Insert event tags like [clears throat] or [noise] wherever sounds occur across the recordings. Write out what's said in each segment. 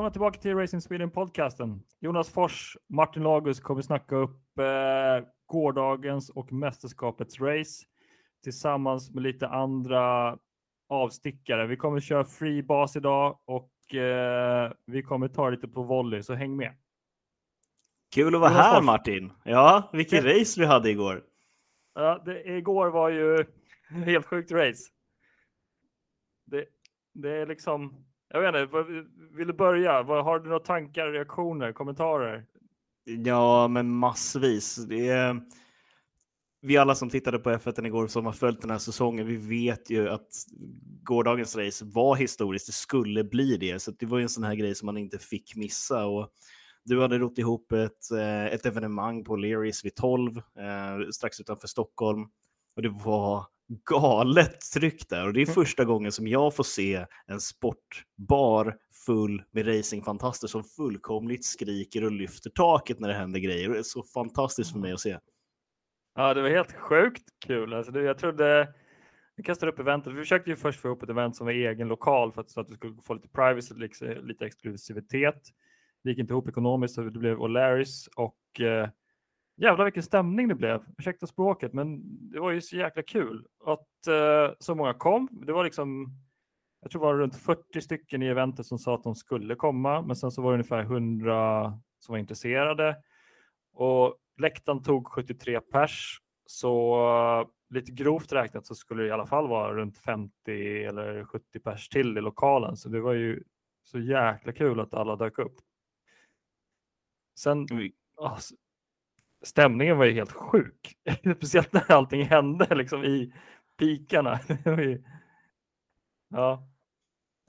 välkomna tillbaka till Racing Sweden podcasten. Jonas Fors, Martin Lagus kommer snacka upp eh, gårdagens och mästerskapets race tillsammans med lite andra avstickare. Vi kommer köra free bas idag och eh, vi kommer ta lite på volley, så häng med. Kul att vara Jonas här Fors. Martin. Ja, vilken Ja. race vi hade igår. Ja, det, igår var ju [laughs] helt sjukt race. Det, det är liksom, jag vet inte, vill du börja? Har du några tankar, reaktioner, kommentarer? Ja, men massvis. Det är... Vi alla som tittade på F1 igår som har följt den här säsongen, vi vet ju att gårdagens race var historiskt. Det skulle bli det, så det var ju en sån här grej som man inte fick missa. Och du hade rott ihop ett, eh, ett evenemang på Learys vid 12, eh, strax utanför Stockholm. Och det var galet tryck där. Och det är första gången som jag får se en sportbar full med racingfantaster som fullkomligt skriker och lyfter taket när det händer grejer. Det är så fantastiskt för mig att se. Ja, det var helt sjukt kul. Alltså, det, jag trodde vi kastade upp eventet. Vi försökte ju först få ihop ett event som var egen lokal för att, så att du skulle få lite privacy, liksom, lite exklusivitet. Det gick inte ihop ekonomiskt så det blev O'Larrys och eh, jävlar vilken stämning det blev. Ursäkta språket, men det var ju så jäkla kul att eh, så många kom. Det var liksom, jag tror det var runt 40 stycken i eventet som sa att de skulle komma, men sen så var det ungefär 100 som var intresserade. Och läktaren tog 73 pers, så eh, lite grovt räknat så skulle det i alla fall vara runt 50 eller 70 pers till i lokalen. Så det var ju så jäkla kul att alla dök upp. Sen, s- stämningen var ju helt sjuk. [laughs] Speciellt när allting hände liksom i pikarna. [laughs] Ja,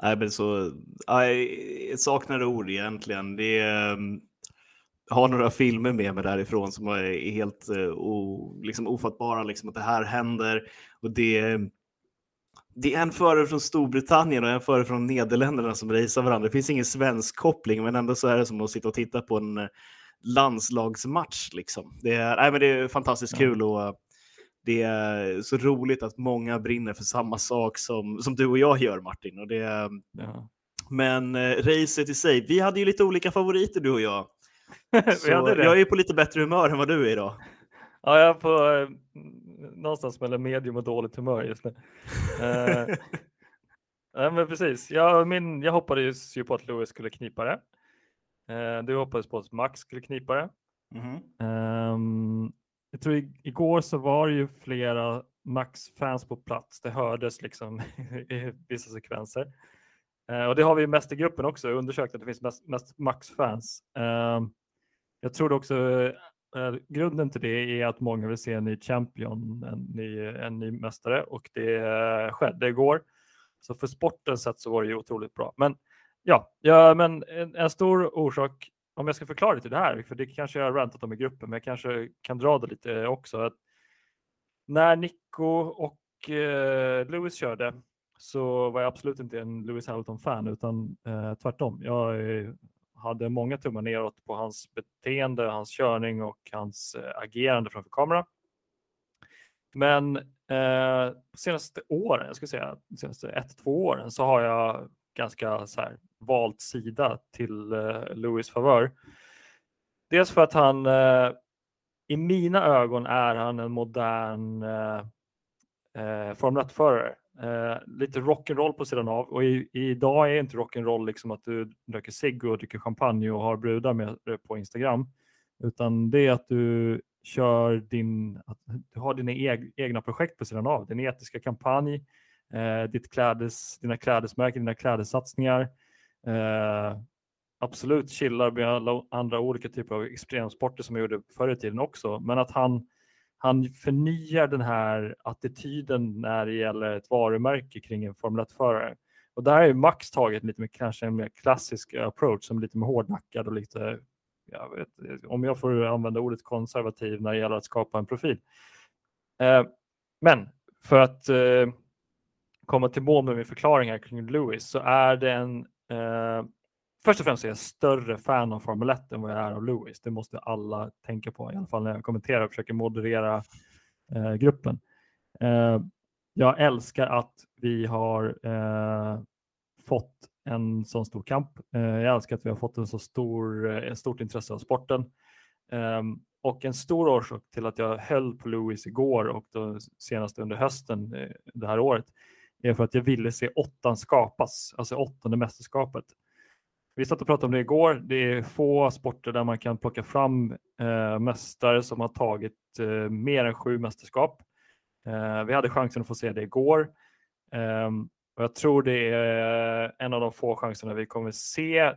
Nej, men så, jag saknar ord egentligen. Det är, jag har några filmer med mig därifrån som är helt eh, o, liksom ofattbara, liksom, att det här händer. Och det, ehm, det är en förare från Storbritannien och en förare från Nederländerna som racear varandra. Det finns ingen svensk koppling, men ändå så är det som att sitta och titta på en landslagsmatch. Liksom. Det, är, nej, men det är fantastiskt Ja. kul och uh, det är så roligt att många brinner för samma sak som, som du och jag gör, Martin. Och det, är- ja. men eh, racet i sig, vi hade ju lite olika favoriter du och jag. [laughs] Så jag är på lite bättre humör än vad du är idag. Ja, jag är på eh, någonstans mellan medium och dåligt humör just nu. Eh, [laughs] men precis. Jag, min, jag hoppades ju på att Lewis skulle knipa det. Eh, du hoppades på att Max skulle knipa det. Mhm. Ehm, jag tror igår så var det ju flera Max-fans på plats. Det hördes liksom [laughs] i vissa sekvenser. Eh, och det har vi mest i gruppen också, undersökt att det finns mest, mest Max-fans. Ehm, jag tror också eh, grunden till det är att många vill se en ny champion, en ny, en ny mästare och det eh, skedde igår. Så för sportens sätt så var det ju otroligt bra. Men ja, ja men en, en stor orsak, om jag ska förklara lite det här, för det kanske jag har rantat om i gruppen, men jag kanske kan dra det lite också. Att när Nico och eh, Lewis körde så var jag absolut inte en Lewis Hamilton-fan, utan eh, tvärtom. Jag eh, hade många tummar neråt på hans beteende, hans körning och hans eh, agerande framför kameran. Men eh, på senaste åren, jag skulle säga de senaste ett, två åren, så har jag ganska så här, valt sida till eh, Lewis favör. Dels för att han, eh, i mina ögon är han en modern eh, eh, Formel 1-förare. Eh, lite rock'n'roll på sidan av och i, idag är inte rock'n'roll liksom att du röker cigg och dricker champagne och har brudar med dig på Instagram. Utan det är att du kör din, att du har dina eg, egna projekt på sidan av. Din etiska kampanj, eh, ditt klädes, dina klädesmärken, dina klädessatsningar. Eh, absolut chillar med alla andra olika typer av extremsporter som jag gjorde förr i tiden också. Men att han, han förnyar den här attityden när det gäller ett varumärke kring en Formel 1-förare. Och där är Max tagit lite mer, kanske en mer klassisk approach som lite mer hårdnackad och lite, jag vet, om jag får använda ordet konservativ när det gäller att skapa en profil. Eh, men för att eh, komma till mål med min förklaring här kring Lewis så är det en eh, Först och främst är jag större fan av Formel 1 än vad jag är av Lewis. Det måste alla tänka på, i alla fall när jag kommenterar och försöker moderera eh, gruppen. Eh, jag älskar att vi har eh, fått en sån stor kamp. Eh, jag älskar att vi har fått en så stor, en stort intresse av sporten. Ehm, och en stor orsak till att jag höll på Lewis igår och då senast under hösten eh, det här året är för att jag ville se åttan skapas, alltså åttonde mästerskapet. Vi satt och pratade om det igår. Det är få sporter där man kan plocka fram eh, mästare som har tagit eh, mer än sju mästerskap. Eh, vi hade chansen att få se det igår. Eh, och jag tror det är en av de få chanserna vi kommer se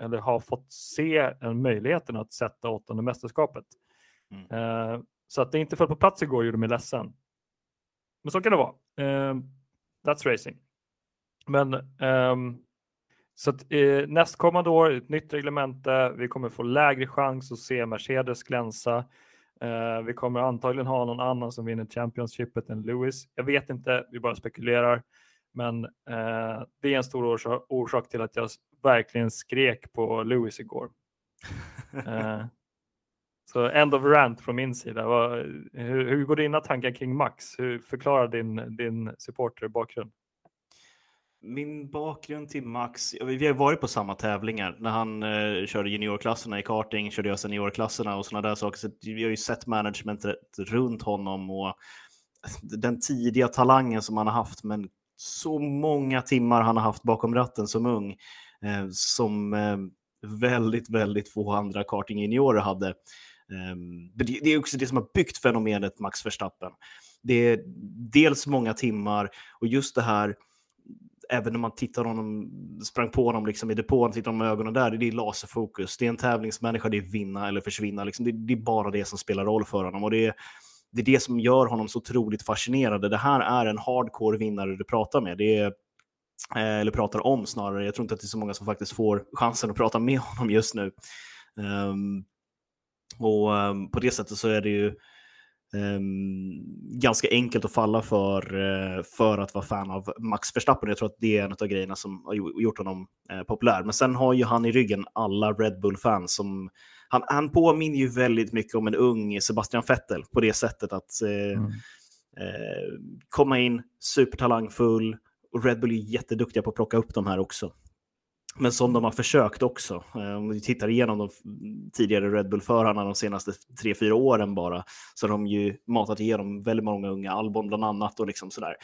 eller har fått se en möjligheten att sätta åttonde mästerskapet. Mm. Eh, så att det inte föll på plats igår gjorde mig ledsen. Men så kan det vara. Eh, that's racing. Men um, så att, eh, nästkommande år, ett nytt reglemente, vi kommer få lägre chans att se Mercedes glänsa. Eh, vi kommer antagligen ha någon annan som vinner Championshipet än Lewis. Jag vet inte, vi bara spekulerar. Men eh, det är en stor orsak, orsak, till att jag verkligen skrek på Lewis igår. [laughs] eh, så end of rant från min sida. hur, hur går dina tankar kring Max? Hur förklarar din, din supporter bakgrund? Min bakgrund till Max, vi har varit på samma tävlingar. När han eh, körde juniorklasserna i karting körde jag seniorklasserna och sådana där saker. Så vi har ju sett managementet runt honom och den tidiga talangen som han har haft, men så många timmar han har haft bakom ratten som ung, eh, som eh, väldigt, väldigt få andra kartingjuniorer hade. Ehm, det är också det som har byggt fenomenet Max Verstappen. Det är dels många timmar och just det här även när man tittar honom, sprang på honom liksom i depån, tittar med ögonen där, det är laserfokus. Det är en tävlingsmänniska, det är vinna eller försvinna. Liksom. Det, det, är bara det som spelar roll för honom. Och det är, det är det som gör honom så otroligt fascinerande. Det här är en hardcore vinnare du pratar med. Det är, eh, eller pratar om snarare. Jag tror inte att det är så många som faktiskt får chansen att prata med honom just nu. Um, och um, på det sättet så är det ju Um, ganska enkelt att falla för, uh, för att vara fan av Max Verstappen. Jag tror att det är en av grejerna som har gjort honom uh, populär. Men sen har ju han i ryggen alla Red Bull-fans som han, han påminner ju väldigt mycket om en ung Sebastian Vettel på det sättet att uh, mm. komma in supertalangfull och Red Bull är jätteduktiga på att plocka upp de här också. Men som de har försökt också. Eh, om vi tittar igenom de tidigare Red Bull-förarna de senaste tre, fyra åren bara, så har de ju matat igenom väldigt många unga, Albon bland annat och liksom sådär.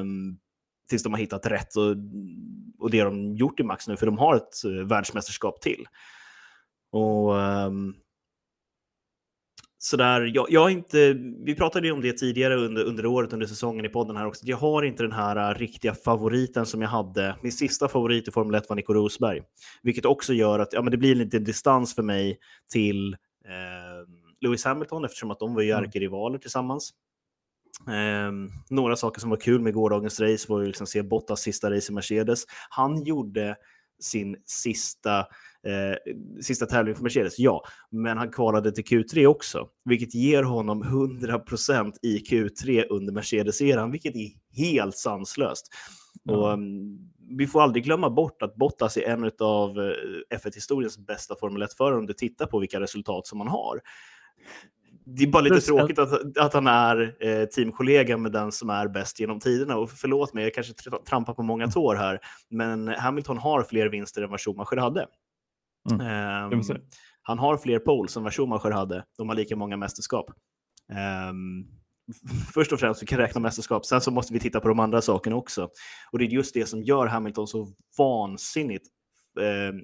Um, tills de har hittat rätt och, och det har de gjort i Max nu, för de har ett eh, världsmästerskap till. Och um, sådär, jag, jag inte, vi pratade ju om det tidigare under, under året, under säsongen i podden här också. Jag har inte den här uh, riktiga favoriten som jag hade. Min sista favorit i Formel 1 var Nico Rosberg, vilket också gör att ja, men det blir lite distans för mig till eh, Lewis Hamilton eftersom att de var ju mm. ärkerivaler tillsammans. Eh, några saker som var kul med gårdagens race var ju liksom se Bottas sista race i Mercedes. Han gjorde sin sista, eh, sista tävling för Mercedes, ja. Men han kvalade till Q3 också, vilket ger honom 100% i Q3 under Mercedes-eran, vilket är helt sanslöst. Mm. Och, um, vi får aldrig glömma bort att Bottas är en av uh, F1-historiens bästa Formel 1-förare om du tittar på vilka resultat som han har det är bara lite Plus, tråkigt att, att han är eh, teamkollega med den som är bäst genom tiderna. Och förlåt mig, jag kanske trampar på många tår här, men Hamilton har fler vinster än vad Schumacher hade. Mm. Um, han har fler poles än vad Schumacher hade. De har lika många mästerskap. Um, [laughs] först och främst, vi kan räkna mästerskap. Sen så måste vi titta på de andra sakerna också. Och det är just det som gör Hamilton så vansinnigt eh,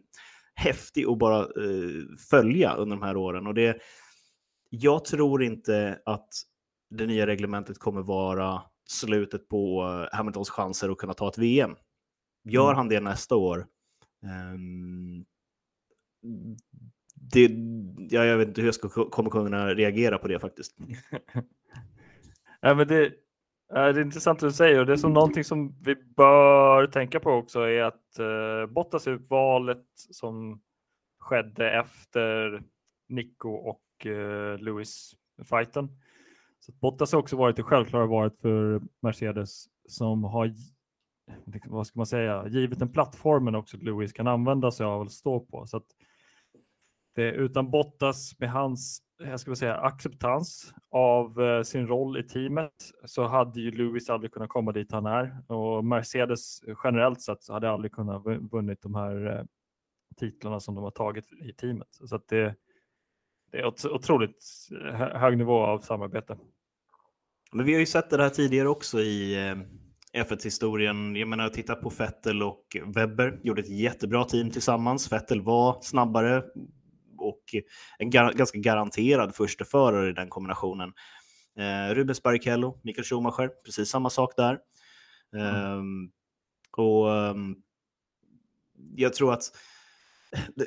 häftig att bara eh, följa under de här åren. Och det, jag tror inte att det nya reglementet kommer vara slutet på eh, Hamiltons chanser att kunna ta ett VM. Gör mm. han det nästa år, um, det, ja, jag vet inte hur jag ska, kommer kunna reagera på det faktiskt. [laughs] ja, men det, det är intressant det du säger och det är som någonting som vi bör tänka på också är att eh, Bottas är valet som skedde efter Nico och eh, Lewis-fighten. Så Bottas har också varit det självklara valet för Mercedes som har, vad ska man säga, givit en plattformen också Lewis kan använda sig av och stå på. Så att det, utan Bottas med hans jag ska säga, acceptans av eh, sin roll i teamet så hade ju Lewis aldrig kunnat komma dit han är och Mercedes eh, generellt sett så hade aldrig kunnat vunnit de här eh, titlarna som de har tagit i teamet. Så att det, det är otroligt hög nivå av samarbete. Men vi har ju sett det här tidigare också i F1-historien. Jag menar, titta på Vettel och Webber, gjorde ett jättebra team tillsammans. Vettel var snabbare och en gar ganska garanterad första förare i den kombinationen. Eh, Rubens Barrichello, Mikael Schumacher, precis samma sak där. Mm. Um, och um, jag tror att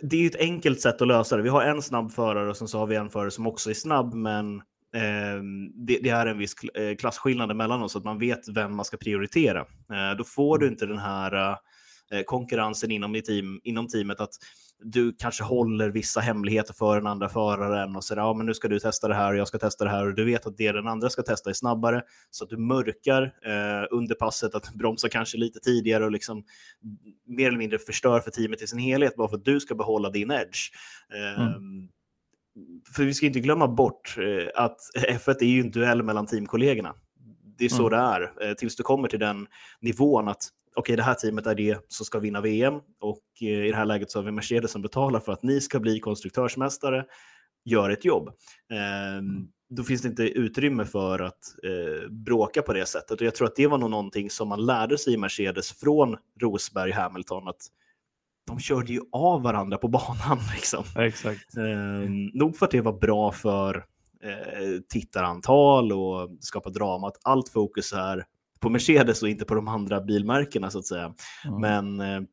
det är ett enkelt sätt att lösa det. Vi har en snabb förare och sen så har vi en förare som också är snabb, men Ehm, det, det, är en viss eh, klasskillnad mellan oss, att man vet vem man ska prioritera. Eh, då får du mm. inte den här eh, konkurrensen inom, team, inom teamet att du kanske håller vissa hemligheter för den andra föraren och säger ja, men nu ska du testa det här och jag ska testa det här och du vet att det den andra ska testa är snabbare så att du mörkar eh, under passet att bromsa kanske lite tidigare och liksom mer eller mindre förstör för teamet i sin helhet bara för att du ska behålla din edge. Eh, mm för vi ska inte glömma bort eh, att F1 är ju en duell mellan teamkollegorna. Det är så mm. det är, eh, tills du kommer till den nivån att okej, det här teamet är det som ska vinna VM och eh, i det här läget så har vi Mercedes som betalar för att ni ska bli konstruktörsmästare, gör ett jobb. Mm. Då finns det inte utrymme för att eh, bråka på det sättet och jag tror att det var nog någonting som man lärde sig i Mercedes från Rosberg Hamilton att de körde ju av varandra på banan. [laughs] Liksom. Exakt. Eh, nog för att det var bra för eh, tittarantal och skapa drama, att allt fokus är på Mercedes och inte på de andra bilmärkena så att säga. Mm. Men eh,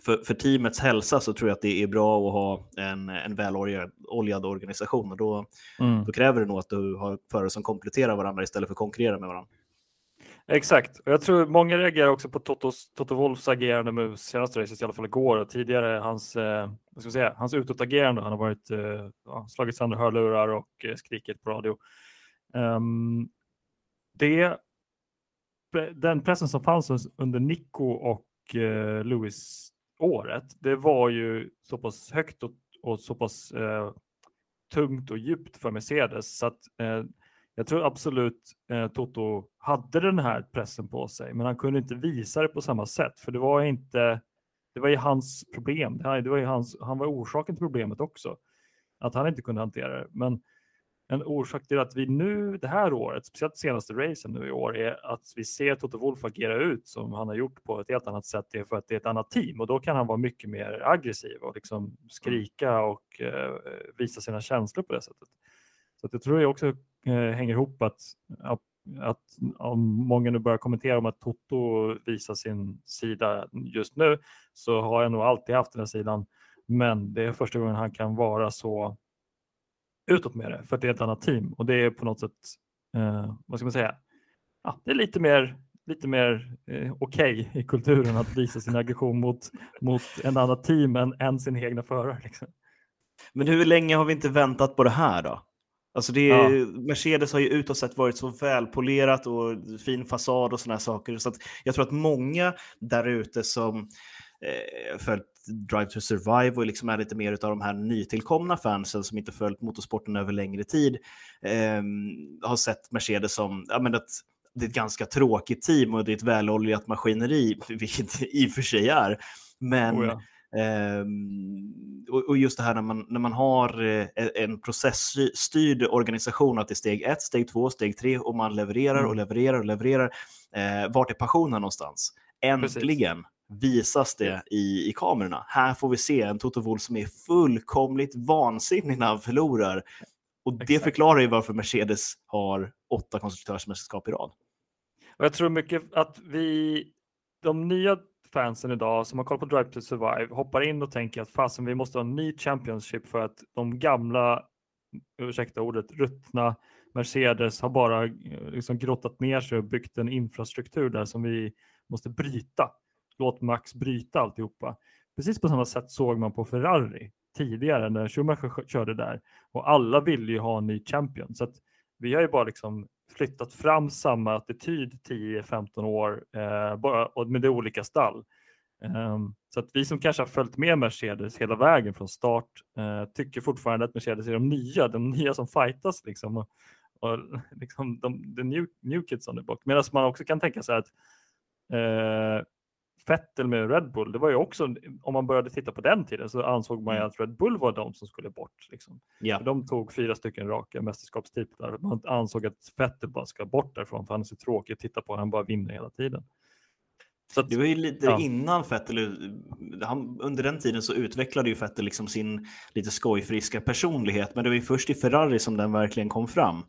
för, för teamets hälsa så tror jag att det är bra att ha en, en väloljad organisation och då, mm. då kräver det nog att du har förare som kompletterar varandra istället för att konkurrera med varandra. Exakt, och jag tror många reagerar också på Totos, Toto Wolfs agerande med senaste racet, i alla fall igår och tidigare hans, eh, vad ska jag säga, hans utåtagerande. Han har varit, eh, slagit sönder hörlurar och eh, skrikit på radio. Um, det, den pressen som fanns under Nico och eh, Lewis året, det var ju så pass högt och, och så pass eh, tungt och djupt för Mercedes så att eh, jag tror absolut eh, Toto hade den här pressen på sig, men han kunde inte visa det på samma sätt, för det var inte. Det var ju hans problem. Det var ju hans, han var orsaken till problemet också, att han inte kunde hantera det. Men en orsak till att vi nu det här året, speciellt senaste racen nu i år, är att vi ser Toto Wolff agera ut som han har gjort på ett helt annat sätt. Det är för att det är ett annat team och då kan han vara mycket mer aggressiv och liksom skrika och eh, visa sina känslor på det sättet. Så att jag tror det också eh, hänger ihop att, att, att om många nu börjar kommentera om att Toto visar sin sida just nu så har jag nog alltid haft den här sidan. Men det är första gången han kan vara så utåt med det för att det är ett annat team och det är på något sätt, eh, vad ska man säga, ja, det är lite mer lite mer eh, okej okay i kulturen att visa sin aggression mot, mot en annan team än, än sin egna förare. Liksom. Men hur länge har vi inte väntat på det här då? Alltså det är, ja. Mercedes har ju utåt sett varit så välpolerat och fin fasad och sådana saker. Så jag tror att många där ute som följt Drive to Survive och liksom är lite mer av de här nytillkomna fansen som inte följt motorsporten över längre tid eh, har sett Mercedes som ja, men att det är ett ganska tråkigt team och det är ett väloljat maskineri, vilket det [laughs] i och för sig är. Men oh ja Um, och, och, just det här när man, när man har eh, en processstyrd organisation, att det är steg ett, steg två, steg tre och man levererar och mm. levererar och levererar. Eh, vart är passionen någonstans? Äntligen Precis. Visas det i, i kamerorna. Här får vi se en Toto Wolff som är fullkomligt vansinnig när han förlorar. Och Exakt. det förklarar ju varför Mercedes har åtta konstruktörsmästerskap i rad. Och jag tror mycket att vi, de nya fansen idag som har koll på Drive to Survive hoppar in och tänker att fasen vi måste ha en ny Championship för att de gamla, ursäkta ordet, ruttna Mercedes har bara eh, liksom grottat ner sig och byggt en infrastruktur där som vi måste bryta. Låt Max bryta alltihopa. Precis på samma sätt såg man på Ferrari tidigare när Schumacher körde där och alla ville ju ha en ny champion. Så att vi har ju bara liksom flyttat fram samma attityd 10-15 år, eh, bara, och med det olika stall. Um, så att vi som kanske har följt med Mercedes hela vägen från start uh, tycker fortfarande att Mercedes är de nya, de nya som fightas liksom. Och, och liksom de, the new, new kids on the block. Medan man också kan tänka sig att uh, Vettel med Red Bull, det var ju också, om man började titta på den tiden så ansåg man ju mm. att Red Bull var de som skulle bort. Liksom. Ja. De tog fyra stycken raka mästerskapstitlar. Man ansåg att Vettel bara ska bort därifrån för han är så tråkig att titta på, han bara vinner hela tiden. Att, det var ju lite ja. innan Vettel, han, under den tiden så utvecklade ju Vettel liksom sin lite skojfriska personlighet, men det var ju först i Ferrari som den verkligen kom fram.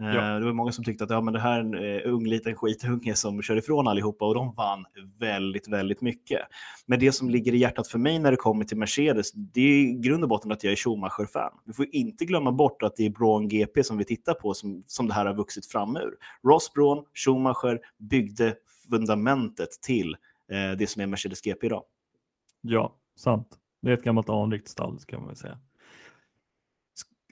Ja. Eh, det var många som tyckte att ja, men det här är en eh, ung liten skitunge som kör ifrån allihopa och de vann väldigt, väldigt mycket. Men det som ligger i hjärtat för mig när det kommer till Mercedes, det är i grund och botten att jag är Schumacher-fan. Vi får inte glömma bort att det är Braun GP som vi tittar på som, som det här har vuxit fram ur. Ross Braun, Schumacher byggde fundamentet till eh, det som är Mercedes GP idag. Ja, sant. Det är ett gammalt anrikt stall kan man väl säga.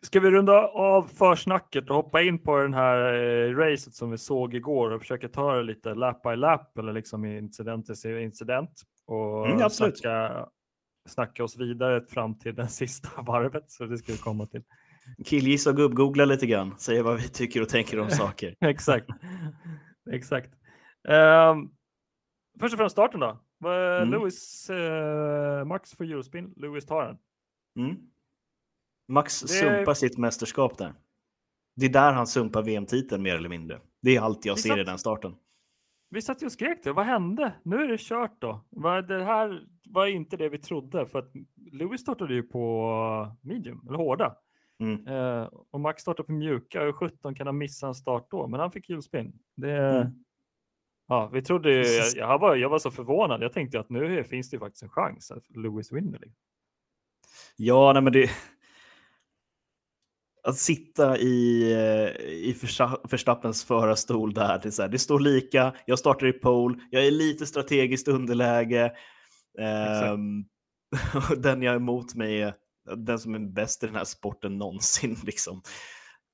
Ska vi runda av försnacket och hoppa in på den här eh, racet som vi såg igår och försöka ta det lite lap by lap eller liksom incident till incident och mm, snacka, snacka oss vidare fram till den [laughs] sista varvet. Så det ska vi komma till. Killgissa och gubb-googla lite grann, säga vad vi tycker och tänker om [laughs] saker. Exakt. Exakt. Um, först och främst starten då. Mm. Lewis, uh, Max för Eurospin, Lewis tar den. Mm. Max det... sumpar sitt mästerskap där. Det är där han sumpar VM-titeln mer eller mindre. Det är allt jag vi ser satt... i den starten. Vi satt ju och skrek det. Vad hände? Nu är det kört då. Det här var inte det vi trodde för att Lewis startade ju på medium eller hårda. Mm. Eh, och Max startade på mjuka och 17 kan han missa en start då, men han fick hjulspinn. Det, mm. Ja, vi trodde ju, jag, var, jag var så förvånad. Jag tänkte att nu finns det faktiskt en chans att Lewis vinner. Liksom. Ja, nej, men det, att sitta i, eh, i Verstappens förarstol där, det, så här, det står lika, jag startar i pole, jag är lite strategiskt underläge. Um, [laughs] den jag är emot mig är den som är bäst i den här sporten någonsin. [laughs] Liksom.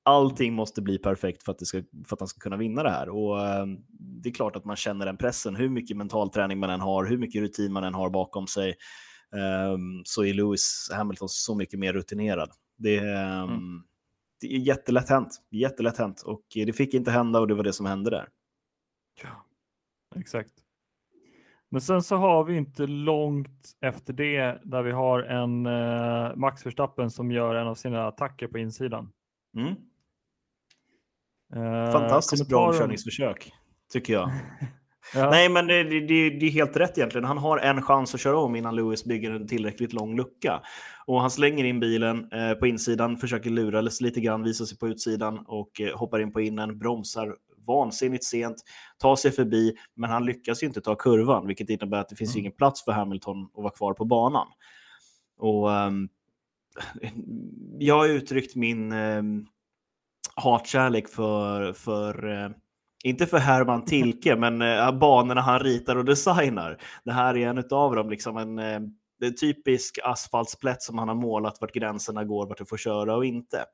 Allting måste bli perfekt för att, ska, för att han ska kunna vinna det här. Och um, Det är klart att man känner den pressen, hur mycket mental träning man än har, hur mycket rutin man än har bakom sig, um, så är Lewis Hamilton så mycket mer rutinerad. Det, mm det är jättelätt hänt. Jättelätt hänt. Och det fick inte hända och det var det som hände där. Ja, exakt. Men sen så har vi inte långt efter det där vi har en eh, Max Verstappen som gör en av sina attacker på insidan. Mm. Eh, Fantastiskt bra omkörningsförsök, tycker jag. [laughs] Ja. Nej, men det, det, det, är helt rätt egentligen. Han har en chans att köra om innan Lewis bygger en tillräckligt lång lucka. Och han slänger in bilen eh, på insidan, försöker lura lite grann, visar sig på utsidan och eh, hoppar in på innen, bromsar vansinnigt sent, tar sig förbi, men han lyckas inte ta kurvan, vilket innebär att det finns mm. ingen plats för Hamilton att vara kvar på banan. Och um, jag har uttryckt min um, hatkärlek för, för uh, inte för Herman Tilke, [laughs] men äh, banorna han ritar och designar. Det här är en av dem, liksom en, äh, en typisk asfaltsplätt som han har målat vart gränserna går, vart du får köra och inte.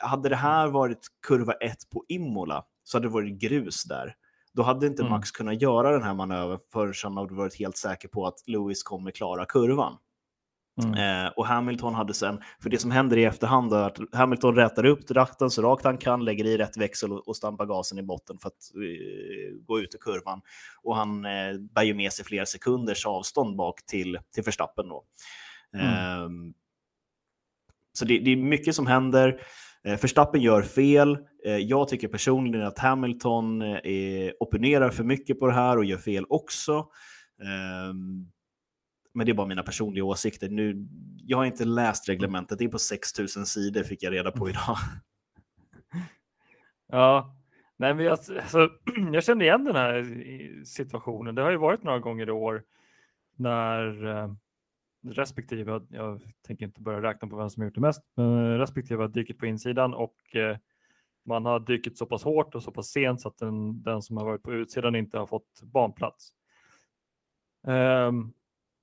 Hade det här varit kurva 1 på Imola så hade det varit grus där. Då hade inte mm. Max kunnat göra den här manövern förrän han hade varit helt säker på att Lewis kommer klara kurvan. Mm. Eh, och Hamilton hade sen, för det som händer i efterhand är att Hamilton rätar upp ratten så rakt han kan, lägger i rätt växel och, och stampar gasen i botten för att eh, gå ut ur kurvan. Och han eh, bär ju med sig flera sekunders avstånd bak till, till Verstappen då. Mm. Eh, så det, det, är mycket som händer. Eh, Verstappen gör fel. Eh, jag tycker personligen att Hamilton eh, opponerar för mycket på det här och gör fel också. Um, men det är bara mina personliga åsikter. Nu, jag har inte läst reglementet, det är på 6000 sidor fick jag reda på idag. [laughs] Ja, nej men jag, alltså, [clears throat] jag känner igen den här situationen. Det har ju varit några gånger i år när eh, respektive, jag tänker inte börja räkna på vem som har gjort det mest, men respektive har dykt på insidan och eh, man har dykt så pass hårt och så pass sent så att den, den som har varit på utsidan inte har fått banplats. Um,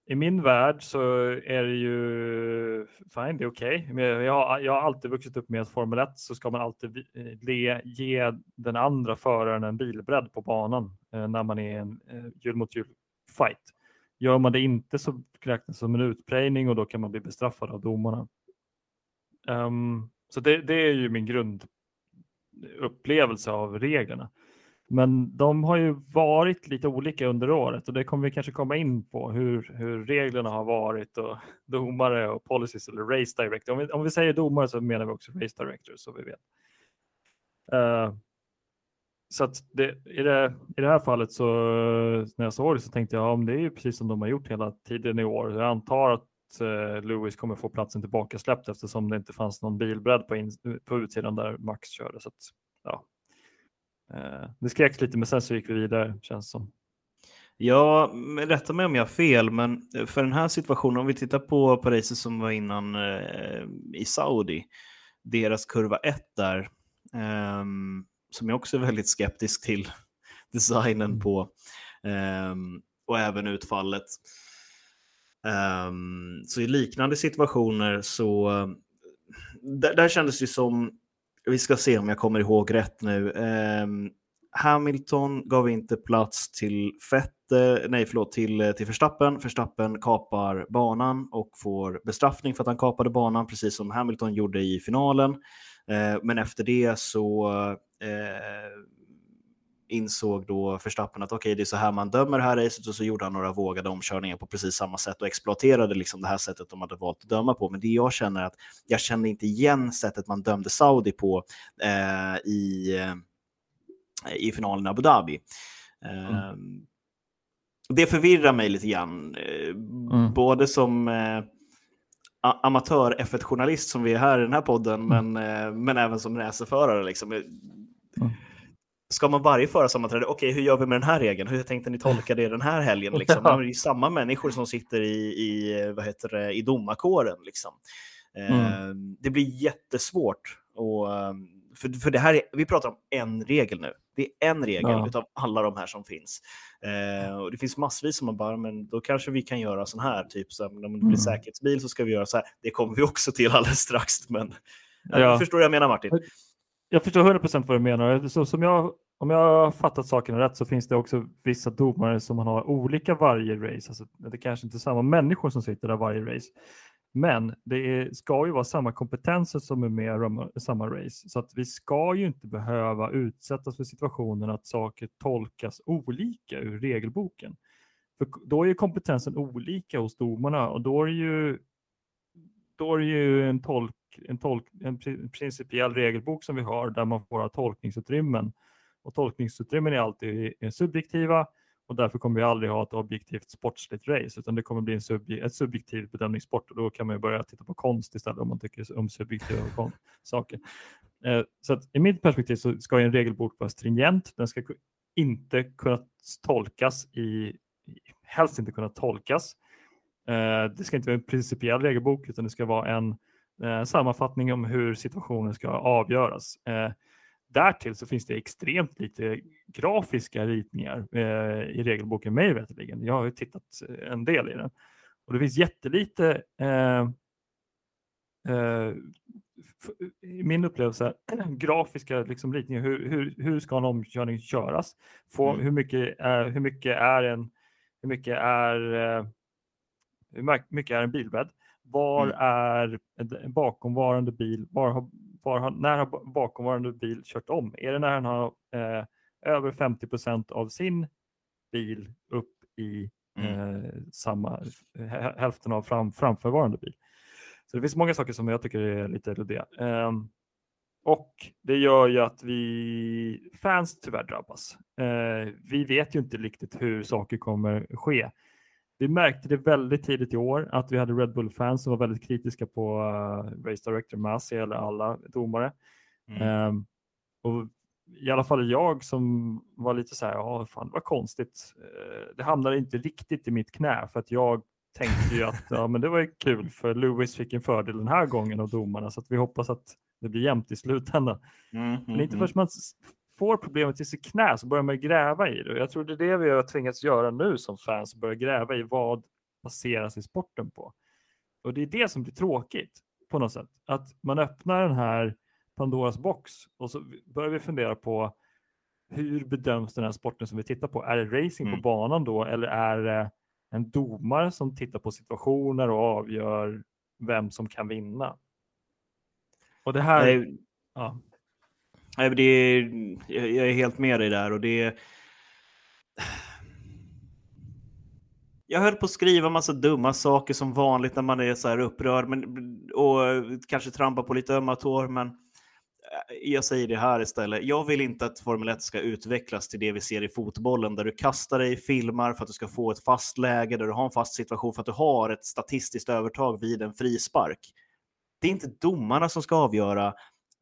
i min värld så är det ju fine, det är okej. Okay. Jag, har, jag har alltid vuxit upp med att Formel 1 så ska man alltid eh, le, ge den andra föraren en bilbredd på banan eh, när man är en eh, hjul mot hjul fight. Gör man det inte så räknas det som en utprejning och då kan man bli bestraffad av domarna. Um, så det, det, är ju min grundupplevelse av reglerna. Men de har ju varit lite olika under året och det kommer vi kanske komma in på hur, hur reglerna har varit och [laughs] domare och policies eller race director. Om vi, om vi säger domare så menar vi också race director så vi vet. Uh, så att det, i, det, i det här fallet så när jag såg det så tänkte jag om ja, det är ju precis som de har gjort hela tiden i år. Jag antar att uh, Lewis kommer få platsen tillbaka släppt eftersom det inte fanns någon bilbredd på, in, på utsidan där Max körde. Så att, ja, det skreks lite, men sen så gick vi vidare, känns som. Ja, rätta mig om jag har fel, men för den här situationen, om vi tittar på, racet som var innan eh, i Saudi, deras kurva 1 där, eh, som jag också är väldigt skeptisk till [laughs] designen mm. på, eh, och även utfallet. Um, så i liknande situationer så där, där kändes det som vi ska se om jag kommer ihåg rätt nu. Eh, Hamilton gav inte plats till Fette, nej förlåt, till, till Verstappen. Verstappen kapar banan och får bestraffning för att han kapade banan, precis som Hamilton gjorde i finalen. Eh, men efter det så eh, insåg då Verstappen att okej, okay, det är så här man dömer det här racet och så gjorde han några vågade omkörningar på precis samma sätt och exploaterade liksom det här sättet de hade valt att döma på. Men det jag känner att jag känner inte igen sättet man dömde Saudi på eh, i, eh, i finalen i Abu Dhabi. Eh, mm. Det förvirrar mig lite grann, eh, mm. både som eh, amatör F1-journalist som vi är här i den här podden, mm. men, eh, men även som racerförare. Liksom. Mm ska man varje förarsammanträde, okej, okay, hur gör vi med den här regeln? Hur tänkte ni tolka det den här helgen? Liksom? [laughs] Det är ju samma människor som sitter i, i, vad heter det, i domarkåren. Liksom. Mm. Eh, det blir jättesvårt. Och, ehm, för, för det här är, vi pratar om en regel nu. Det är en regel ja. av alla de här som finns. Eh, och det finns massvis som man bara, men då kanske vi kan göra sån här, typ så här, om det blir mm. säkerhetsbil så ska vi göra så här. Det kommer vi också till alldeles strax. Men ja. förstår du vad jag menar Martin? Jag förstår 100% vad du menar. Så som jag, om jag har fattat saken rätt så finns det också vissa domare som man har olika varje race. Alltså, det kanske inte är samma människor som sitter där varje race. Men det är, ska ju vara samma kompetenser som är med i samma race. Så att vi ska ju inte behöva utsättas för situationen att saker tolkas olika ur regelboken. För då är ju kompetensen olika hos domarna och då är det ju, då är det ju en tolk en, tolk, en principiell regelbok som vi har där man får ha tolkningsutrymmen. Och tolkningsutrymmen är alltid subjektiva och därför kommer vi aldrig ha ett objektivt sportsligt race utan det kommer bli en subje, ett subjektivt bedömningssport och då kan man börja titta på konst istället om man tycker om subjektiva [laughs] saker. Eh, så att i mitt perspektiv så ska en regelbok vara stringent. Den ska inte kunna tolkas i, helst inte kunna tolkas. Eh, det ska inte vara en principiell regelbok utan det ska vara en eh, sammanfattning om hur situationen ska avgöras. Eh, därtill så finns det extremt lite grafiska ritningar eh, i regelboken mig veterligen. Jag har ju tittat en del i den och det finns jättelite eh, eh, i min upplevelse, [clears throat] grafiska liksom, ritningar. Hur, hur, hur ska en omkörning köras? Få, mm. hur, mycket är, hur mycket är en, hur mycket är, eh, hur mycket är en bilbädd? Var mm. är en bakomvarande bil? Var har, var när har bakomvarande bil kört om? Är det när han har eh, över 50 procent av sin bil upp i mm. eh, samma hälften av fram, framförvarande bil? Så det finns många saker som jag tycker är lite luddiga. Eh, och det gör ju att vi fans tyvärr drabbas. Eh, vi vet ju inte riktigt hur saker kommer ske. Vi märkte det väldigt tidigt i år att vi hade Red Bull-fans som var väldigt kritiska på uh, Race Director Masi eller alla domare. Mm. Um, och I alla fall jag som var lite så här, ja fan var konstigt. Uh, det hamnade inte riktigt i mitt knä för att jag tänkte ju att [laughs] ja, men det var kul för Lewis fick en fördel den här gången av domarna så att vi hoppas att det blir jämnt i slutändan. Mm, mm, men inte mm. först man får problemet i sitt knä så börjar man gräva i det. Jag tror det är det vi har tvingats göra nu som fans, börja gräva i vad baserar sig sporten på. Och det är det som blir tråkigt på något sätt. Att man öppnar den här Pandoras box och så börjar vi fundera på hur bedöms den här sporten som vi tittar på? Är det racing mm. på banan då eller är det, en domare som tittar på situationer och avgör vem som kan vinna. Och det här... Nej, ja nej, det är, jag är helt med dig där och det är... Jag höll på att skriva massa dumma saker som vanligt när man är så här upprörd men, och kanske trampar på lite ömma tår, men eh, jag säger det här istället. Jag vill inte att Formel 1 ska utvecklas till det vi ser i fotbollen, där du kastar dig, filmar för att du ska få ett fast läge, där du har en fast situation för att du har ett statistiskt övertag vid en frispark. Det är inte domarna som ska avgöra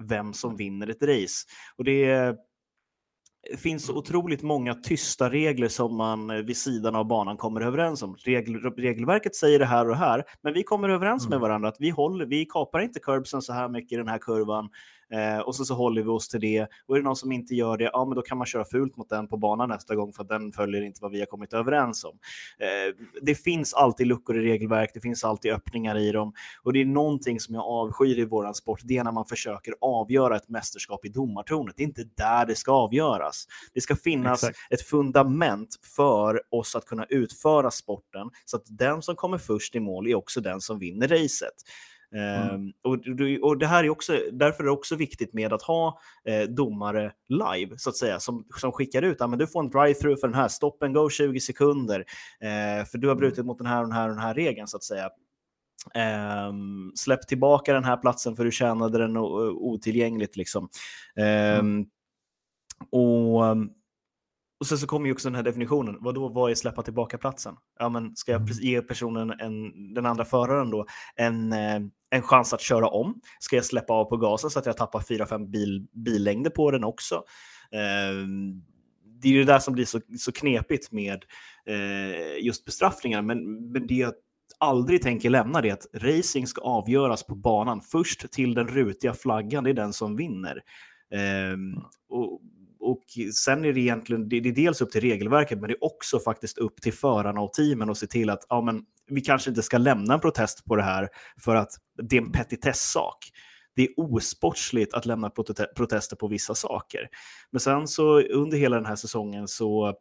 vem som vinner ett race. Och det finns så otroligt många tysta regler som man eh, vid sidan av banan kommer överens om. Regel, regelverket säger det här och det här, men vi kommer överens med Mm. varandra att vi, håller, vi kapar inte curbsen så här mycket i den här kurvan eh, och så, så håller vi oss till det. Och är det någon som inte gör det, ja men då kan man köra fult mot den på banan nästa gång för att den följer inte vad vi har kommit överens om. Eh, det finns alltid luckor i regelverk, det finns alltid öppningar i dem och det är någonting som jag avskyr i våran sport, det är när man försöker avgöra ett mästerskap i domartornet. Det är inte där det ska avgöras. Det ska finnas Exakt. ett fundament för oss att kunna utföra sporten så att den som kommer först i mål är också den som vinner racet. Ehm, och, och det här är också, därför är det också viktigt med att ha eh, domare live, så att säga, som, som skickar ut, ah, men du får en drive-through för den här, stop and go 20 sekunder, eh, för du har brutit mot den här och den här och den här regeln, så att säga. Ehm, släpp tillbaka den här platsen för du tjänade den otillgängligt. Liksom. Ehm, och, och sen så kommer ju också den här definitionen. Vad då, vad är släppa tillbaka platsen? Ja, men ska jag Mm. ge personen, en, den andra föraren då, en, eh, en chans att köra om? Ska jag släppa av på gasen så att jag tappar 4-5 bil, billängder på den också? Ehm, det är ju det där som blir så, så knepigt med eh, just bestraffningar. Men, men det jag aldrig tänker lämna det är att racing ska avgöras på banan. Först till den rutiga flaggan, det är den som vinner. Ehm, och, och sen är det egentligen, det, det är dels upp till regelverket, men det är också faktiskt upp till förarna och teamen att se till att ja, men, vi kanske inte ska lämna en protest på det här för att det är en petitessak. Det är osportsligt att lämna prote- protester på vissa saker. Men sen så under hela den här säsongen så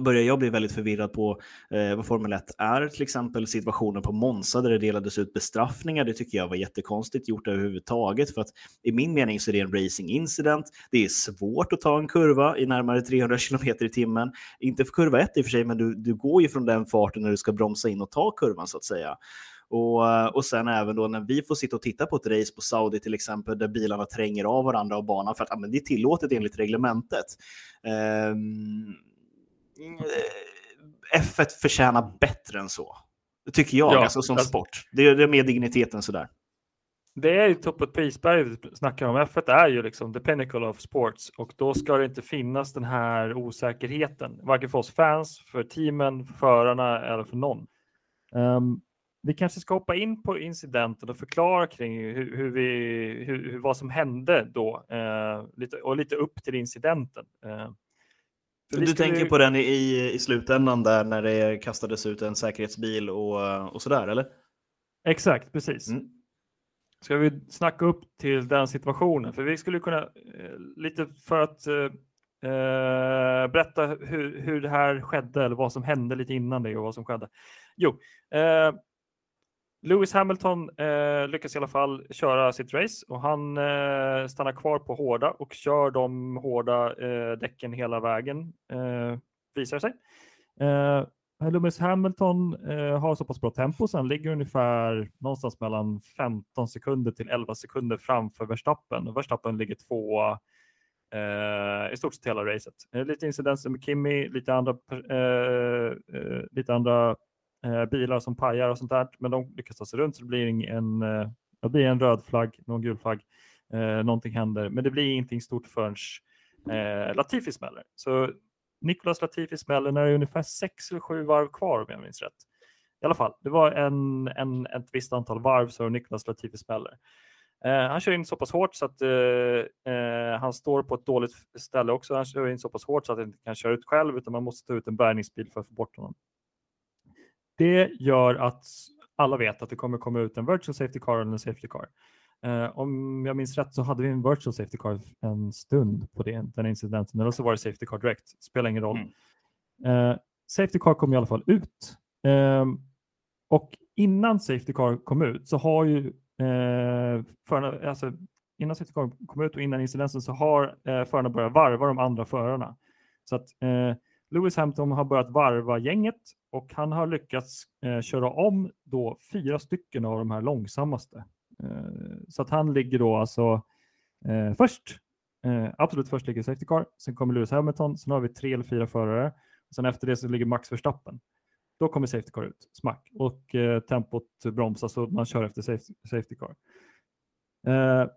börjar jag bli väldigt förvirrad på eh, vad Formel 1 är, till exempel situationen på Monza där det delades ut bestraffningar. Det tycker jag var jättekonstigt gjort överhuvudtaget för att i min mening så är det en racing incident. Det är svårt att ta en kurva i närmare 300 km i timmen. Inte för kurva 1 i och för sig, men du, du går ju från den farten när du ska bromsa in och ta kurvan så att säga. Och, och sen även då när vi får sitta och titta på ett race på Saudi till exempel där bilarna tränger av varandra av banan för att ja, men det är tillåtet enligt reglementet. Eh, F1 förtjänar bättre än så. Det tycker jag, Ja, alltså som alltså- sport. Det är, det är mer digniteten sådär. Det är ju toppet på isberget vi snackar om. F1 är ju liksom the pinnacle of sports och då ska det inte finnas den här osäkerheten, varken för oss fans, för teamen, för förarna eller för någon. Ehm, vi kanske ska hoppa in på incidenten och förklara kring hur, hur vi, hur, vad som hände då eh, lite, och lite upp till incidenten. Eh, Du tänker på den i, i slutändan där när det kastades ut en säkerhetsbil och, och sådär, eller? Exakt, precis. Mm. Ska vi snacka upp till den situationen? För vi skulle kunna, eh, lite för att eh, eh, berätta hur, hur det här skedde eller vad som hände lite innan det och vad som skedde. Jo, eh, Lewis Hamilton eh, lyckas i alla fall köra sitt race och han eh, stannar kvar på hårda och kör de hårda eh, däcken hela vägen, eh, visar sig. Eh, Lewis Hamilton eh, har så pass bra tempo så han ligger ungefär någonstans mellan 15 sekunder till 11 sekunder framför Verstappen. Och Verstappen ligger tvåa eh, i stort sett hela racet. Eh, lite incidenter med Kimi, lite andra, eh, eh, lite andra Eh, bilar som pajar och sånt där, men de lyckas ta sig runt så det blir en, eh, det blir en röd flagg, någon gul flagg, eh, någonting händer, men det blir ingenting stort förrän eh, Latifi smäller. Så Nicolas Latifi smäller när det är ungefär sex eller sju varv kvar om jag minns rätt. I alla fall, det var en, en, ett visst antal varv så Nicolas Latifi smäller. Eh, han kör in så pass hårt så att eh, eh, han står på ett dåligt ställe också. Han kör in så pass hårt så att han inte kan köra ut själv utan man måste ta ut en bärgningsbil för att få bort honom. Det gör att alla vet att det kommer komma ut en virtual safety car eller en safety car. Eh, om jag minns rätt så hade vi en virtual safety car en stund på det, den incidenten, eller så var det safety car direkt, spelar ingen roll. Mm. Eh, safety car kom i alla fall ut Um, och innan Safety Car kom ut så har ju eh, förarna, alltså innan Safety Car kom ut och innan incidenten så har eh, förarna börjat varva de andra förarna. Så att eh, Lewis Hamilton har börjat varva gänget och han har lyckats eh, köra om då fyra stycken av de här långsammaste. Eh, så att han ligger då alltså eh, först, eh, absolut först ligger Safety Car, sen kommer Lewis Hamilton, sen har vi tre eller fyra förare, sen efter det så ligger Max Verstappen. Då kommer Safety Car ut, smack, och eh, tempot bromsas och man kör efter safety, safety Car. Eh,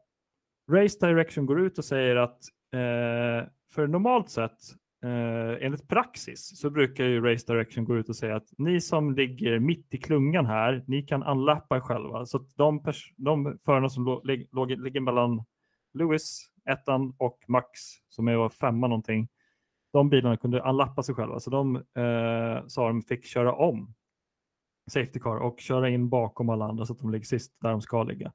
Race Direction går ut och säger att eh, för normalt sett Eh, enligt praxis så brukar ju Race Direction gå ut och säga att ni som ligger mitt i klungan här, ni kan unlappa er själva. Så att de, de förarna som låg, låg, ligger mellan Lewis, ettan och Max, som är femma någonting, de bilarna kunde unlappa sig själva. Så de eh, sa de fick köra om Safety Car och köra in bakom alla andra så att de ligger sist där de ska ligga.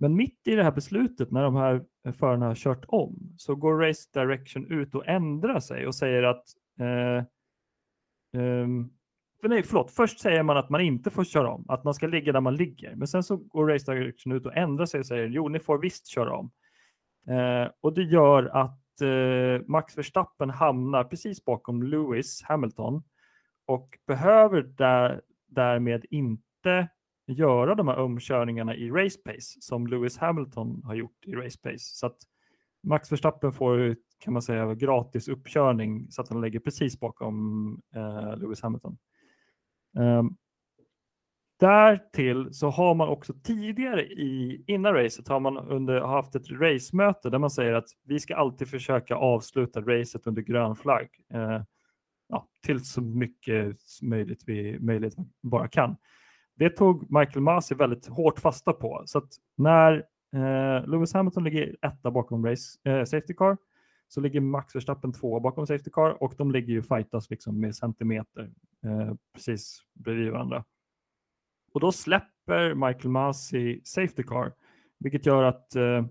Men mitt i det här beslutet när de här förarna har kört om så går Race Direction ut och ändrar sig och säger att eh, um, för nej, förlåt, först säger man att man inte får köra om, att man ska ligga där man ligger. Men sen så går Race Direction ut och ändrar sig och säger jo, ni får visst köra om. Eh, och det gör att eh, Max Verstappen hamnar precis bakom Lewis Hamilton och behöver där, därmed inte göra de här omkörningarna i race pace som Lewis Hamilton har gjort i race pace. Så att Max Verstappen får kan man säga gratis uppkörning så att han lägger precis bakom eh, Lewis Hamilton. Ehm, um, Därtill så har man också tidigare i, innan racet har man under, haft ett racemöte där man säger att vi ska alltid försöka avsluta racet under grön flagg. Eh, ja, till så mycket möjligt vi möjligt bara kan. Det tog Michael Masi väldigt hårt fasta på. Så att när eh, Lewis Hamilton ligger etta bakom race, eh, Safety Car så ligger Max Verstappen två bakom Safety Car och de ligger ju fightas liksom med centimeter eh, precis bredvid varandra. Och då släpper Michael Masi Safety Car, vilket gör att eh,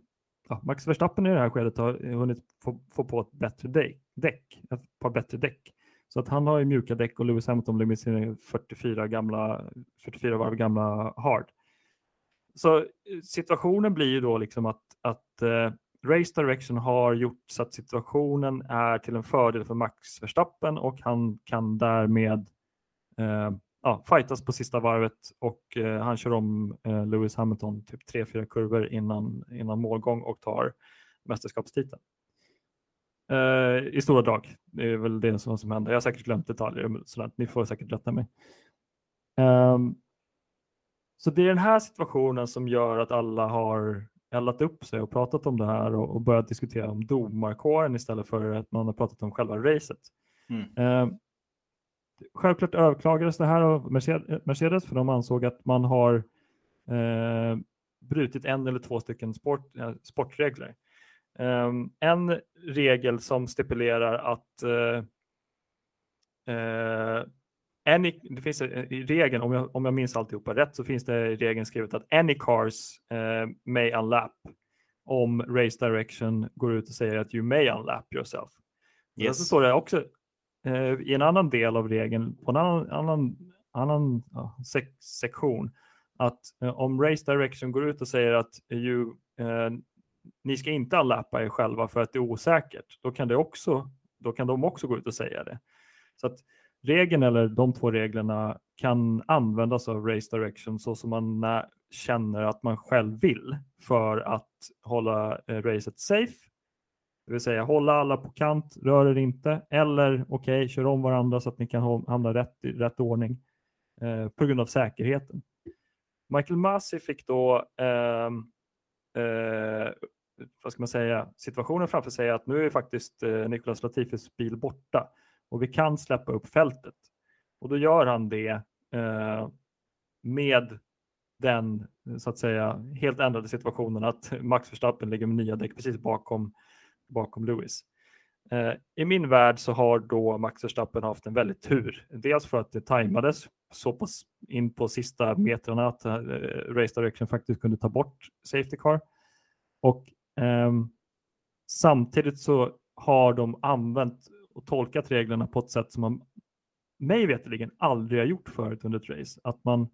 ja, Max Verstappen i det här skedet har hunnit få, få på ett bättre däck, däck, ett par bättre däck. Så att han har ju mjuka däck och Lewis Hamilton blir med sin 44, gamla, 44 varv gamla hard. Så eh, situationen blir ju då liksom att, att uh, Race Direction har gjort så att situationen är till en fördel för Max Verstappen och han kan därmed uh, ja, fightas på sista varvet och eh, han kör om eh, Lewis Hamilton typ 3-4 kurvor innan, innan målgång och tar mästerskapstiteln. Uh, I stora drag. Det är väl det som, som händer. Jag har säkert glömt detaljer, så ni får säkert rätta mig. Um, så det är den här situationen som gör att alla har eldat upp sig och pratat om det här och, och börjat diskutera om domarkåren istället för att man har pratat om själva racet. Mm. Uh, självklart överklagades det här av Mercedes för de ansåg att man har uh, brutit en eller två stycken sport, sportregler. Um, en regel som stipulerar att uh, uh, any, det finns i regeln, om jag, om jag minns alltihopa rätt, så finns det i regeln skrivet att any cars uh, may unlap om race direction går ut och säger att you may unlap yourself. Yes. Så står det också i en annan del av regeln, på en annan, annan, annan sek sektion, att om race direction går ut och säger att you ni ska inte unlappa er själva för att det är osäkert, då kan, det också, då kan de också gå ut och säga det. Så att regeln eller de två reglerna kan användas av Race Direction så som man känner att man själv vill för att hålla eh, racet safe. Det vill säga hålla alla på kant, rör er inte eller okej, okay, kör om varandra så att ni kan hamna rätt i rätt ordning eh, på grund av säkerheten. Michael Masi fick då ehm, eh, eh, vad ska man säga, situationen framför sig att nu är faktiskt eh, Nicolas Latifis bil borta och vi kan släppa upp fältet. Och då gör han det eh, med den så att säga helt ändrade situationen att Max Verstappen ligger med nya däck precis bakom, bakom Lewis. Eh, I min värld så har då Max Verstappen haft en väldigt tur. Dels för att det tajmades så pass in på sista metrarna att eh, Race Direction faktiskt kunde ta bort Safety Car. Och samtidigt så har de använt och tolkat reglerna på ett sätt som man mig veterligen aldrig har gjort förut under ett race. Att man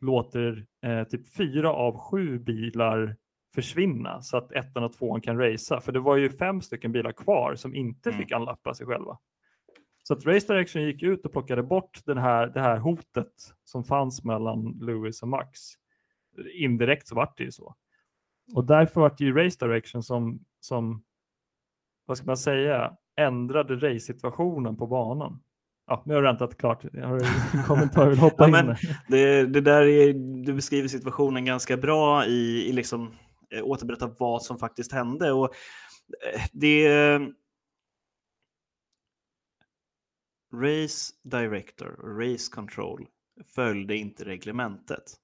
låter eh, typ fyra av sju bilar försvinna så att ettan och tvåan kan racea. För det var ju fem stycken bilar kvar som inte mm. fick anlappa sig själva. Så att Race Direction gick ut och plockade bort den här, det här hotet som fanns mellan Lewis och Max. Indirekt så vart det ju så. Och därför var det ju Race Direction som, som vad ska man säga, ändrade race-situationen på banan. Ja, nu har jag räntat klart. Jag har en [laughs] kommentar, vill hoppa ja, in. Det, det där är, du beskriver situationen ganska bra i, i liksom, eh, återberätta vad som faktiskt hände. Och eh, det Race Director Race Control följde inte reglementet.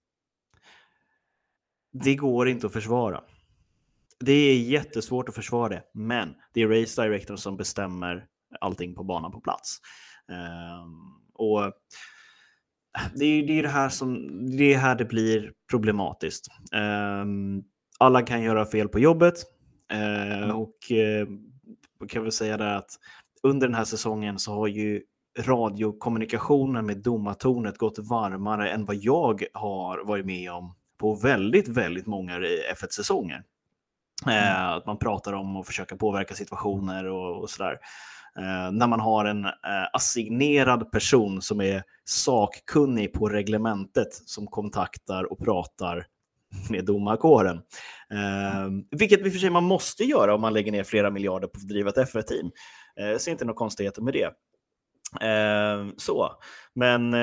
Det går inte att försvara. Det är jättesvårt att försvara det, men det är Race Director som bestämmer allting på banan på plats. Um, och det är, det är det här som det är här det blir problematiskt. Um, alla kan göra fel på jobbet uh, och uh, kan väl säga det att under den här säsongen så har ju radiokommunikationen med domartornet gått varmare än vad jag har varit med om på väldigt, väldigt många F1-säsonger. Mm. Eh, att man pratar om att försöka påverka situationer och, och sådär. Eh, när man har en eh, assignerad person som är sakkunnig på reglementet som kontaktar och pratar med domarkåren. Eh, vilket i och för sig man måste göra om man lägger ner flera miljarder på att driva ett F1-team. Eh, så inte några konstigheter med det. Så, men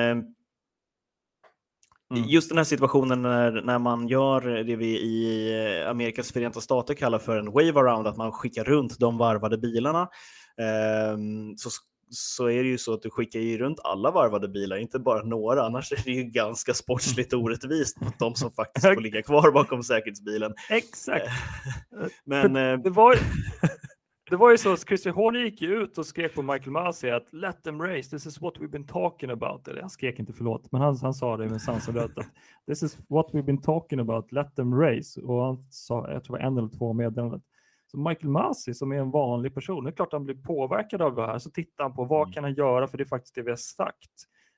Mm. Just den här situationen när, när man gör det vi i eh, Amerikas förenta stater kallar för en wave around, att man skickar runt de varvade bilarna, eh, så, så är det ju så att du skickar ju runt alla varvade bilar, inte bara några, annars är det ju ganska sportsligt orättvist mot de som faktiskt får [laughs] ligga kvar bakom säkerhetsbilen. Exakt. [laughs] Men, det eh, var, [laughs] det var ju så att Christian Horner gick ut och skrek på Michael Masi att let them race, this is what we've been talking about. Eller han skrek inte förlåt, men han, han sa det med sansad röst att this is what we've been talking about, let them race. Och han sa, jag tror det var en eller två meddelandet. Så Michael Masi som är en vanlig person, det är klart han blir påverkad av det här, så tittar han på vad mm. kan han göra, för det är faktiskt det vi har sagt.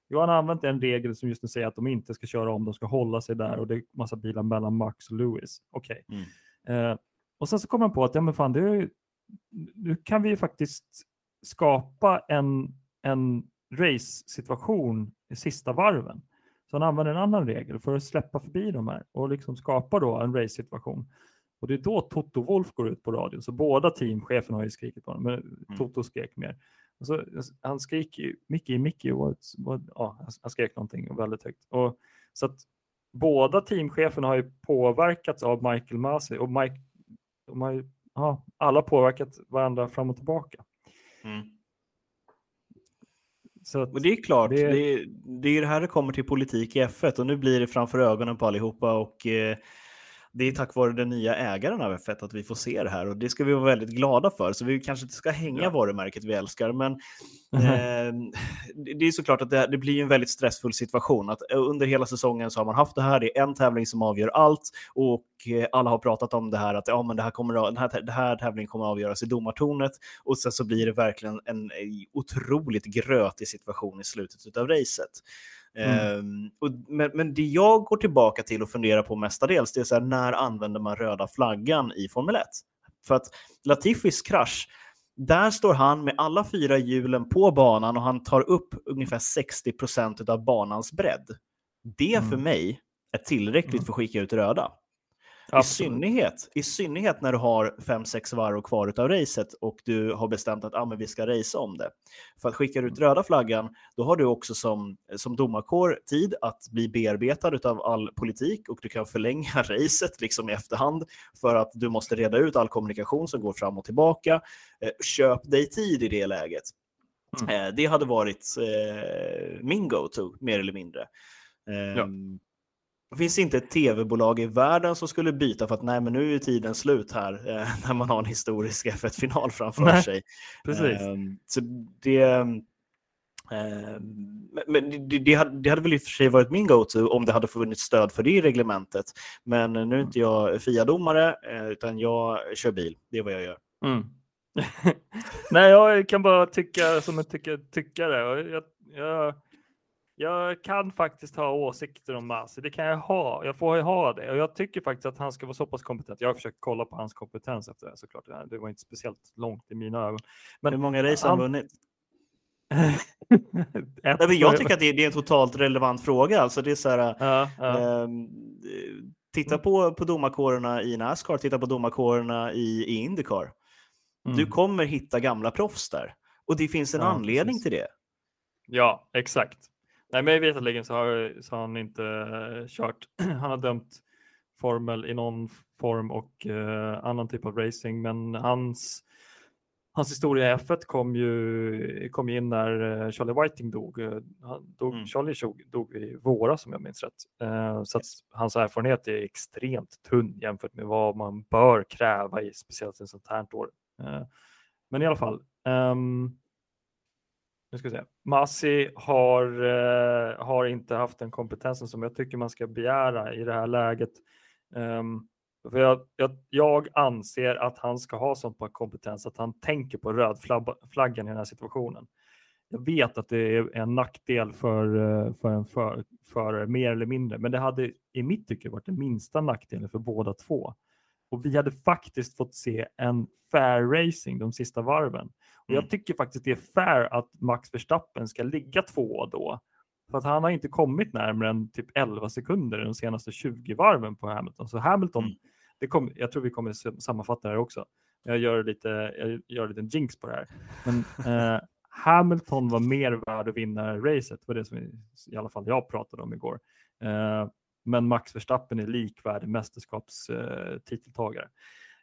Jo, han har använt en regel som just nu säger att de inte ska köra om, de ska hålla sig där och det är massa bilar mellan Max och Lewis. Okej. Okay. Mm. Eh, och sen så kommer han på att ja, men fan, det är nu kan vi ju faktiskt skapa en, en race-situation i sista varven. Så han använder en annan regel för att släppa förbi de här och liksom skapa då en race-situation. Och det är då Toto Wolf går ut på radion, så båda teamcheferna har ju skrikit på honom, men mm. Toto skrek mer. Och så, han skrek ju Mickey, Mickey, what, what, ja, han skrek någonting väldigt högt. Och, så att båda teamcheferna har ju påverkats av Michael Masi och Mike, ju ja, alla påverkat varandra fram och tillbaka. Mm. Så och det är klart, det... Det, är, det är det här det kommer till politik i F1 och nu blir det framför ögonen på allihopa och eh, det är tack vare den nya ägaren av F1 att vi får se det här och det ska vi vara väldigt glada för. Så vi kanske inte ska hänga ja. varumärket vi älskar, men [laughs] eh, det är såklart att det, det, blir en väldigt stressfull situation. Att eh, under hela säsongen så har man haft det här, det är en tävling som avgör allt och eh, alla har pratat om det här att ja, men det här, kommer, den här, det här tävlingen kommer avgöras i domartornet och sen så blir det verkligen en otroligt grötig situation i slutet av racet. Mm. Um, och, men, men det jag går tillbaka till och funderar på mestadels, det är så här, när använder man röda flaggan i Formel 1? För att Latifis krasch, där står han med alla fyra hjulen på banan och han tar upp ungefär 60 procent av banans bredd. Det mm. för mig är tillräckligt mm. för att skicka ut röda. I synnerhet, I synnerhet när du har 5-6 varv kvar av racet och du har bestämt att ah, men vi ska racea om det. För att skicka ut röda flaggan, då har du också som, som domarkår tid att bli bearbetad av all politik och du kan förlänga [laughs] racet liksom i efterhand för att du måste reda ut all kommunikation som går fram och tillbaka. Eh, köp dig tid i det läget. Mm. Eh, det hade varit eh, min go-to, mer eller mindre. Ja. Det finns inte ett tv-bolag i världen som skulle byta för att nej, men nu är tiden slut här eh, [laughs] när man har en historisk F1-final framför nej, sig. Precis. Eh, så det, eh, men det, det, hade, det hade väl i och för sig varit min go-to om det hade funnits stöd för det i reglementet. Men nu är inte jag FIA-domare eh, utan jag kör bil. Det är vad jag gör. Mm. [laughs] nej, jag kan bara tycka som en tycka, tyckare. Jag, jag, jag kan faktiskt ha åsikter om Masi. Det kan jag ha. Jag får ha det. Och jag tycker faktiskt att han ska vara så pass kompetent. Jag har försökt kolla på hans kompetens efter det såklart. Det var inte speciellt långt i mina ögon. Men Hur många race har han vunnit? [laughs] Nej, jag tycker att det är, det är, en totalt relevant fråga. Alltså det är så här, ja, ja. Eh, titta på, på domarkårerna i Nascar, titta på domarkårerna i, i Indycar. Mm. Du kommer hitta gamla proffs där. Och det finns en ja, anledning precis. till det. Ja, exakt. Nej, men veterligen så har, så har han inte uh, kört. [clears throat] han har dömt formel i någon form och uh, annan typ av racing, men hans hans historia i F1 kom ju kom in när eh, Charlie Whiting dog. Han dog mm. Charlie dog i våras som jag minns rätt. Så yes. hans erfarenhet är extremt tunn jämfört med vad man bör kräva i speciellt ett sånt här år. Men i alla fall. Um, nu ska vi se. Massi har, eh, har inte haft den kompetensen som jag tycker man ska begära i det här läget. Um, för jag, jag, jag, anser att han ska ha sån kompetens att han tänker på rödflaggan i den här situationen. Jag vet att det är en nackdel för, eh, för en förare, för, mer eller mindre, men det hade i mitt tycke varit den minsta nackdelen för båda två. Och vi hade faktiskt fått se en fair racing de sista varven. Och Jag mm. tycker faktiskt det är fair att Max Verstappen ska ligga två då. För att han har inte kommit närmare än typ 11 sekunder de senaste 20 varven på Hamilton. Så Hamilton, mm. det kom, jag tror vi kommer sammanfatta det här också. Jag gör lite, jag gör lite jinx på det här. Men [laughs] eh, Hamilton var mer värd att vinna racet. Det var det som i alla fall jag pratade om igår. Eh, men Max Verstappen är likvärdig mästerskapstiteltagare.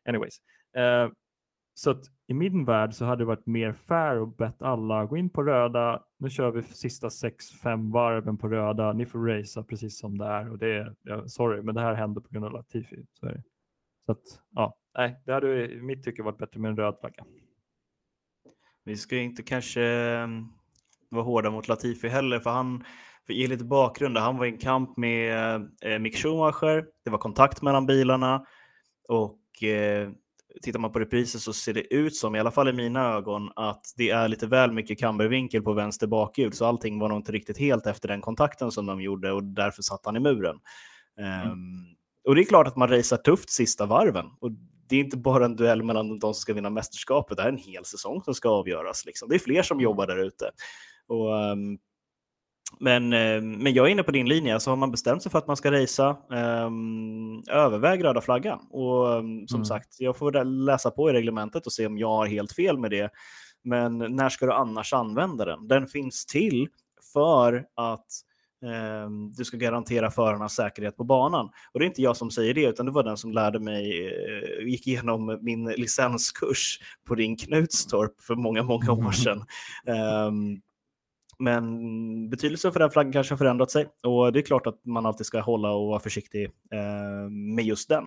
Anyways, eh, så att i min värld så hade det varit mer fair att bett alla gå in på röda. Nu kör vi sista 6-5 varven på röda. Ni får racea precis som det är och det är ja, sorry, men det här händer på grund av Latifi. Så, är det. så att ja, nej, det hade i mitt tycke varit bättre med en röd flagga. Vi ska inte kanske ehm, vara hårda mot Latifi heller, för han för ge lite bakgrund, han var i en kamp med eh, Mick Schumacher, det var kontakt mellan bilarna och eh, tittar man på repriser så ser det ut som, i alla fall i mina ögon, att det är lite väl mycket kambervinkel på vänster bakhjul, så allting var nog inte riktigt helt efter den kontakten som de gjorde och därför satt han i muren. Mm. Um, och det är klart att man racear tufft sista varven. Och det är inte bara en duell mellan de som ska vinna mästerskapet, det är en hel säsong som ska avgöras. Liksom. Det är fler som jobbar där ute. Och, um, men, eh, men jag är inne på din linje, så alltså har man bestämt sig för att man ska racea, um, överväg röda flaggan. Och um, som mm. sagt, jag får läsa på i reglementet och se om jag har helt fel med det. Men när ska du annars använda den? Den finns till för att um, du ska garantera förarnas säkerhet på banan. Och det är inte jag som säger det, utan det var den som lärde mig, uh, gick igenom min licenskurs på Ring Knutstorp för många, många år [laughs] sedan. Men betydelsen för den flaggan kanske har förändrat sig och det är klart att man alltid ska hålla och vara försiktig eh, med just den.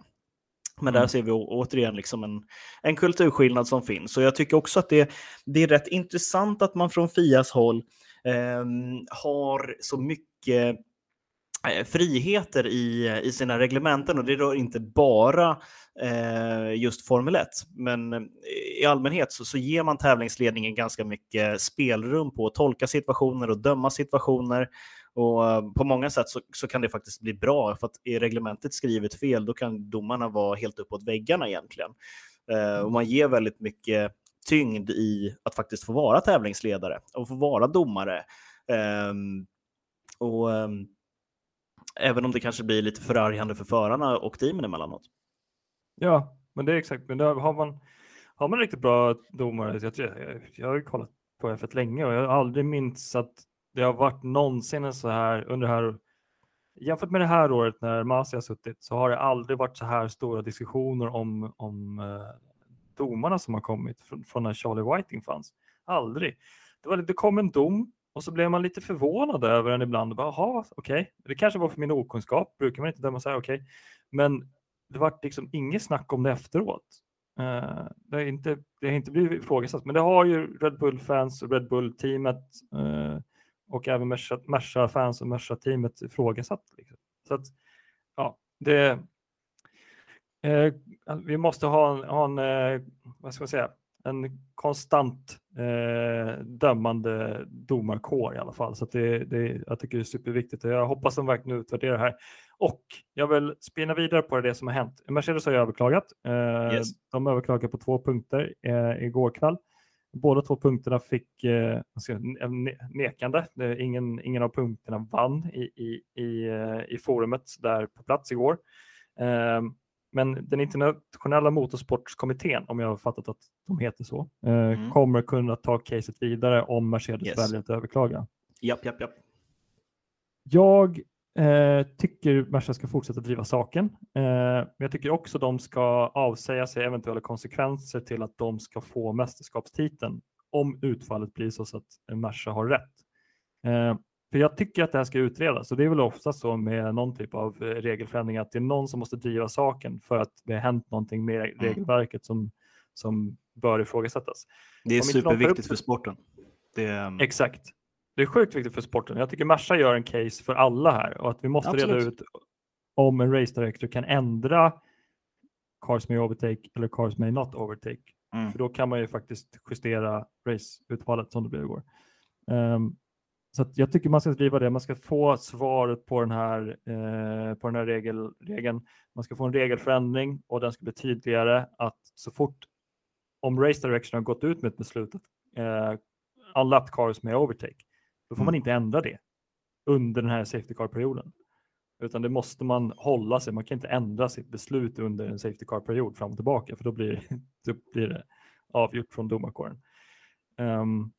Men där mm. ser vi återigen liksom en, en kulturskillnad som finns. Och jag tycker också att det, det är rätt intressant att man från Fias håll eh, har så mycket Eh, friheter i, i sina reglementen och det rör inte bara eh, just Formel 1. Men eh, i allmänhet så, så ger man tävlingsledningen ganska mycket spelrum på att tolka situationer och döma situationer. Och eh, på många sätt så, så, kan det faktiskt bli bra, för att är reglementet skrivet fel, då kan domarna vara helt uppåt väggarna egentligen. Eh, och man ger väldigt mycket tyngd i att faktiskt få vara tävlingsledare och få vara domare. Eh, och ehm, Även om det kanske blir lite förargande för förarna och teamen emellanåt. Ja, men det är exakt. Men har man, har man riktigt bra domare, jag, jag, jag har ju kollat på F1 länge och jag har aldrig minns att det har varit någonsin så här under det här Jämfört med det här året när Masi har suttit så har det aldrig varit så här stora diskussioner om, om eh, domarna som har kommit från, från när Charlie Whiting fanns. Aldrig. Det, var, det kom en dom och så blev man lite förvånad över den ibland. Jaha, okej. Okay. Det kanske var för min okunskap. Brukar man inte döma så här, okej. Okay. Men det var liksom inget snack om det efteråt. Uh, det, har inte, det har inte blivit ifrågasatt, men det har ju Red Bull-fans och Red Bull-teamet uh, och även Merca-fans och Merca-teamet ifrågasatt. Liksom. Så att, ja, det, uh, vi måste ha en, ha en vad ska man säga, en konstant eh, dömande domarkår i alla fall. Så det, det, jag tycker det är superviktigt och jag hoppas de verkligen utvärderar det här. Och jag vill spinna vidare på det som har hänt. Mercedes har överklagat. Eh, yes. De överklagade på två punkter eh, igår kväll. Båda två punkterna fick eh, nekande. Ingen, ingen av punkterna vann i, i, i, eh, i forumet där på plats igår. Eh, men den internationella motorsportskommittén, om jag har fattat att de heter så, eh, mm. kommer kunna ta caset vidare om Mercedes yes. väljer att överklaga. Japp, japp, japp. Jag eh, tycker Mercedes ska fortsätta driva saken, eh, men jag tycker också de ska avsäga sig eventuella konsekvenser till att de ska få mästerskapstiteln om utfallet blir så att Merca har rätt. Eh, för jag tycker att det här ska utredas och det är väl ofta så med någon typ av eh, regelförändring att det är någon som måste driva saken för att det har hänt någonting med mm. regelverket som, som bör ifrågasättas. Det är superviktigt för sporten. Är... Mm, Exakt. Det är sjukt viktigt för sporten. Jag tycker Merca gör en case för alla här och att vi måste Absolut. reda ut om en race director kan ändra cars may overtake eller cars may not overtake. Mm. För då kan man ju faktiskt justera raceutfallet som det blev igår. Um, så jag tycker man ska driva det. Man ska få svaret på den här, eh, på den här regel, regeln. Man ska få en regelförändring och den ska bli tydligare att så fort om Race Direction har gått ut med ett beslut att eh, unlapped cars med overtake, då får mm. man inte ändra det under den här Safety Car-perioden. Utan det måste man hålla sig. Man kan inte ändra sitt beslut under en Safety Car-period fram och tillbaka, för då blir, [laughs] då blir det avgjort från domarkåren. Um,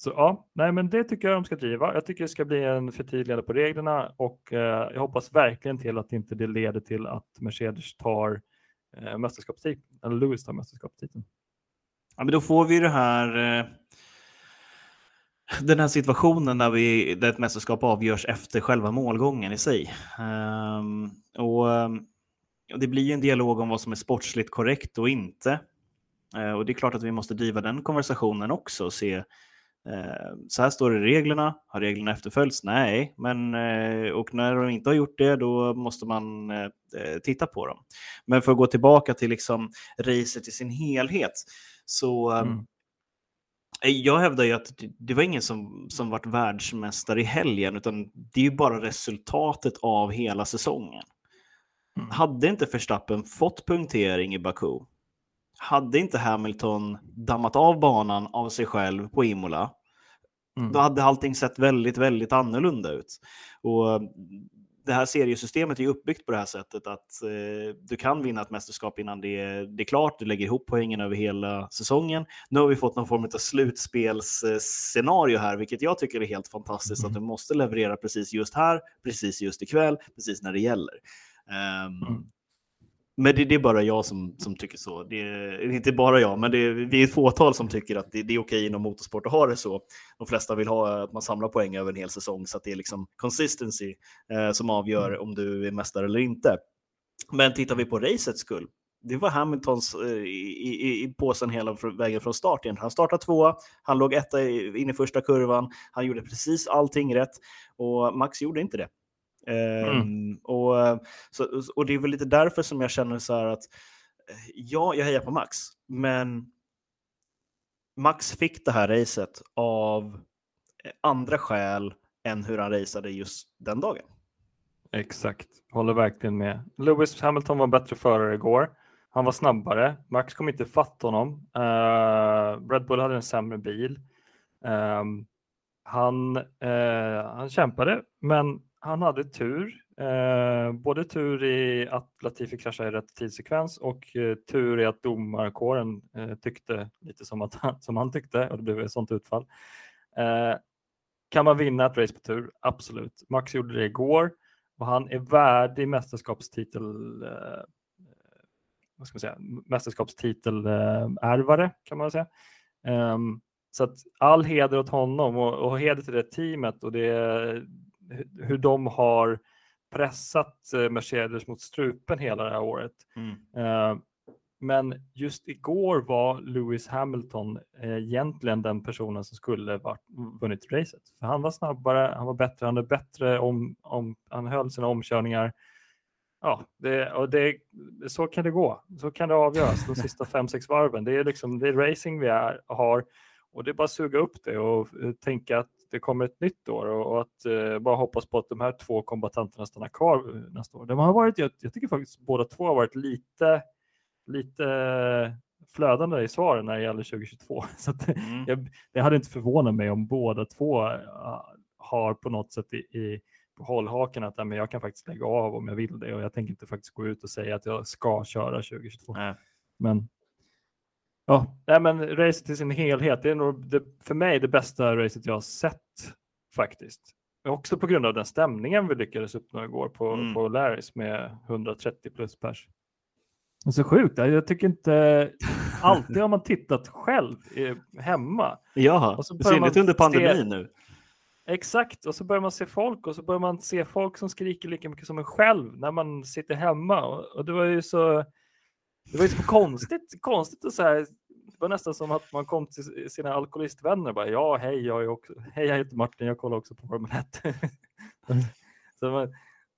så ja, nej, men det tycker jag de ska driva. Jag tycker det ska bli en förtydligande på reglerna och eh, jag hoppas verkligen till att inte det leder till att Mercedes tar eh, mästerskapstiteln, eller Lewis tar mästerskapstiteln. Ja, men då får vi det här. Eh, den här situationen där, vi, där ett mästerskap avgörs efter själva målgången i sig. Um, och, eh, och, det blir ju en dialog om vad som är sportsligt korrekt och inte. Uh, och det är klart att vi måste driva den konversationen också och se så här står det i reglerna. Har reglerna efterföljts? Nej, men eh, och när de inte har gjort det, då måste man eh, titta på dem. Men för att gå tillbaka till liksom racet i sin helhet så mm. Jag hävdar ju att det var ingen som, som vart världsmästare i helgen, utan det är ju bara resultatet av hela säsongen. Mm. Hade inte Verstappen fått punktering i Baku, hade inte Hamilton dammat av banan av sig själv på Imola, mm. då hade allting sett väldigt, väldigt annorlunda ut. Och det här seriesystemet är uppbyggt på det här sättet att eh, du kan vinna ett mästerskap innan det är, det är klart. Du lägger ihop poängen över hela säsongen. Nu har vi fått någon form av slutspelsscenario här, vilket jag tycker är helt fantastiskt. Mm. Att du måste leverera precis just här, precis just ikväll, precis när det gäller. Um, mm. Men det, det, är bara jag som, som tycker så. Det är inte bara jag, men det är, vi är ett fåtal som tycker att det, det, är okej inom motorsport att ha det så. De flesta vill ha att man samlar poäng över en hel säsong så att det är liksom consistency eh, som avgör mm. om du är mästare eller inte. Men tittar vi på racets skull, det var Hamiltons eh, i, i, i påsen hela vägen från start. Han startade tvåa, han låg etta in i första kurvan, han gjorde precis allting rätt och Max gjorde inte det. Mm. Um, och, så, och det är väl lite därför som jag känner så här att eh, ja, jag hejar på Max, men Max fick det här racet av eh, andra skäl än hur han raceade just den dagen. Exakt, håller verkligen med. Lewis Hamilton var bättre förare igår. Han var snabbare. Max kom inte fatt honom. Uh, Red Bull hade en sämre bil. Um, han, uh, han kämpade, men han hade tur. Eh, både tur i att Latifi kraschade i rätt tidssekvens och eh, tur i att domarkåren eh, tyckte lite som, att han, som han tyckte och det blev ett sånt utfall. Eh, kan man vinna ett race på tur? Absolut. Max gjorde det igår och han är värdig mästerskapstitel eh, vad ska man säga, mästerskapstitelärvare kan man säga. Ehm, så att all heder åt honom och, och heder till det teamet och det, hur de har pressat eh, Mercedes mot strupen hela det här året. Mm. Eh, men just igår var Lewis Hamilton eh, egentligen den personen som skulle varit, vunnit racet. För han var snabbare, han var bättre, han, bättre om, om, han höll sina omkörningar. ja, det, och det, så kan det gå. Så kan det avgöras de sista [laughs] fem, sex varven. Det är liksom det är racing vi är, har och det är bara att suga upp det och tänka att det kommer ett nytt år och, och att uh, bara hoppas på att de här två kombatanterna stannar kvar nästa år. De har varit, jag, jag tycker faktiskt båda två har varit lite, lite flödande i svaren när det gäller 2022. [laughs] Så att, mm. jag, det hade inte förvånat mig om båda två har på något sätt i, i på hållhaken att men jag kan faktiskt lägga av om jag vill det och jag tänker inte faktiskt gå ut och säga att jag ska köra 2022. Nej. Men ja, nej, men racet i sin helhet, det är nog det, för mig det bästa racet jag har sett faktiskt. Också på grund av den stämningen vi lyckades uppnå igår på, mm. på Larrys med 130 plus pers. Det är så sjukt, jag tycker inte [laughs] alltid har man tittat själv hemma. Ja, i synnerhet under pandemin nu. Exakt, och så börjar man se folk och så börjar man se folk som skriker lika mycket som en själv när man sitter hemma. Och, och det var ju så, det var ju så konstigt, konstigt och så här. Det var nästan som att man kom till sina alkoholistvänner och bara ja, hej, jag är också, hej, jag heter Martin, jag kollar också på Formel 1. [laughs] så man,